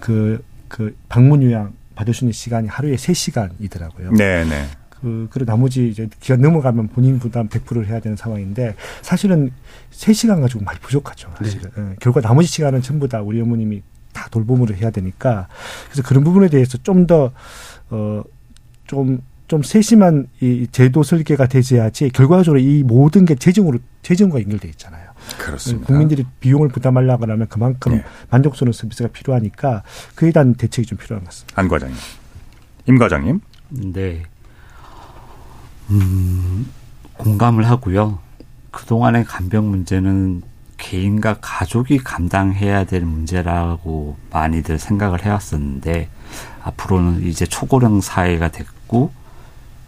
그, 그 방문 요양 받을 수 있는 시간이 하루에 3시간이더라고요. 네, 네. 그, 그리고 나머지 이제 기간 넘어가면 본인 부담 100%를 해야 되는 상황인데 사실은 3시간 가지고 많이 부족하죠. 사실은. 예, 결과 나머지 시간은 전부 다 우리 어머님이 다 돌봄으로 해야 되니까 그래서 그런 부분에 대해서 좀 더, 어, 좀, 좀 세심한 이 제도 설계가 되져야지 결과적으로 이 모든 게 재정으로, 재정과 연결돼 있잖아요. 그렇습니다. 국민들이 비용을 부담하려고 하면 그만큼 만족스러운 서비스가 필요하니까 그에 대한 대책이 좀 필요한 것 같습니다. 안 과장님. 임 과장님. 네. 음, 공감을 하고요. 그동안의 간병 문제는 개인과 가족이 감당해야 될 문제라고 많이들 생각을 해왔었는데 앞으로는 이제 초고령 사회가 됐고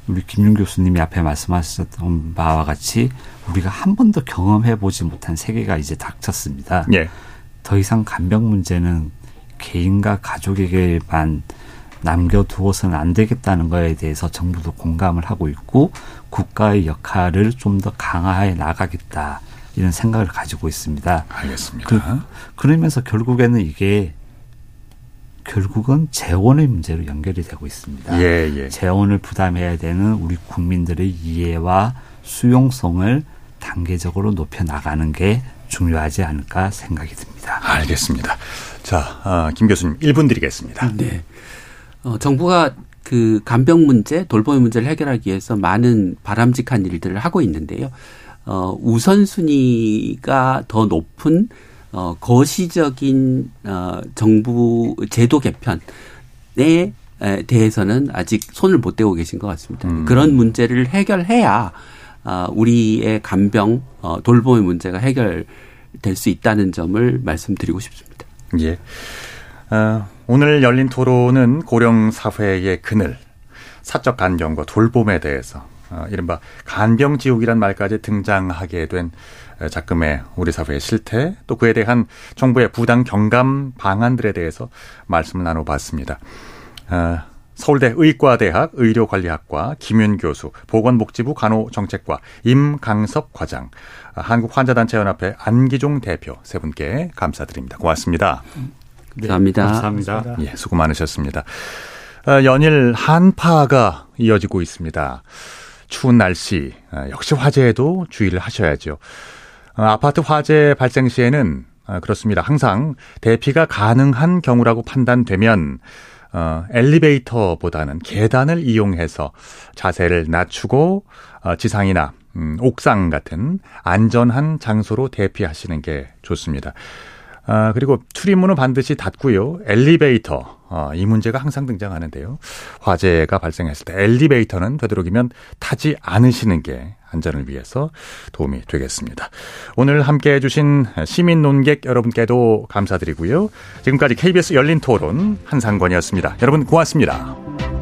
우리 김윤 교수님이 앞에 말씀하셨던 바와 같이 우리가 한 번도 경험해 보지 못한 세계가 이제 닥쳤습니다. 예. 더 이상 간병 문제는 개인과 가족에게만 남겨두어서는 안 되겠다는 거에 대해서 정부도 공감을 하고 있고 국가의 역할을 좀 더 강화해 나가겠다 이런 생각을 가지고 있습니다. 알겠습니다. 그, 그러면서 결국에는 이게 결국은 재원의 문제로 연결이 되고 있습니다. 예, 예. 재원을 부담해야 되는 우리 국민들의 이해와 수용성을 단계적으로 높여 나가는 게 중요하지 않을까 생각이 듭니다. 알겠습니다. 자, 아, 김 교수님 1분 드리겠습니다. 네. 어, 정부가 그 간병 문제, 돌봄의 문제를 해결하기 위해서 많은 바람직한 일들을 하고 있는데요. 어, 우선순위가 더 높은 어, 거시적인 어, 정부 제도 개편에 에 대해서는 아직 손을 못 대고 계신 것 같습니다. 그런 문제를 해결해야 어, 우리의 간병, 어, 돌봄의 문제가 해결될 수 있다는 점을 말씀드리고 싶습니다. 예. 어, 오늘 열린 토론은 고령 사회의 그늘, 사적 간병과 돌봄에 대해서 어, 이른바 간병지옥이란 말까지 등장하게 된 어, 작금의 우리 사회의 실태 또 그에 대한 정부의 부당 경감 방안들에 대해서 말씀을 나눠봤습니다. 어, 서울대 의과대학 의료관리학과 김윤 교수, 보건복지부 간호정책과 임강섭 과장, 어, 한국환자단체연합회 안기종 대표 세 분께 감사드립니다. 고맙습니다. 네, 감사합니다. 감사합니다. 예, 수고 많으셨습니다. 어, 연일 한파가 이어지고 있습니다. 추운 날씨, 어, 역시 화재에도 주의를 하셔야죠. 어, 아파트 화재 발생 시에는 어, 그렇습니다. 항상 대피가 가능한 경우라고 판단되면 어, 엘리베이터보다는 계단을 이용해서 자세를 낮추고 어, 지상이나 음, 옥상 같은 안전한 장소로 대피하시는 게 좋습니다. 아, 그리고 출입문은 반드시 닫고요. 엘리베이터. 어, 이 문제가 항상 등장하는데요. 화재가 발생했을 때 엘리베이터는 되도록이면 타지 않으시는 게 안전을 위해서 도움이 되겠습니다. 오늘 함께 해주신 시민 논객 여러분께도 감사드리고요. 지금까지 KBS 열린 토론 한상권이었습니다. 여러분 고맙습니다.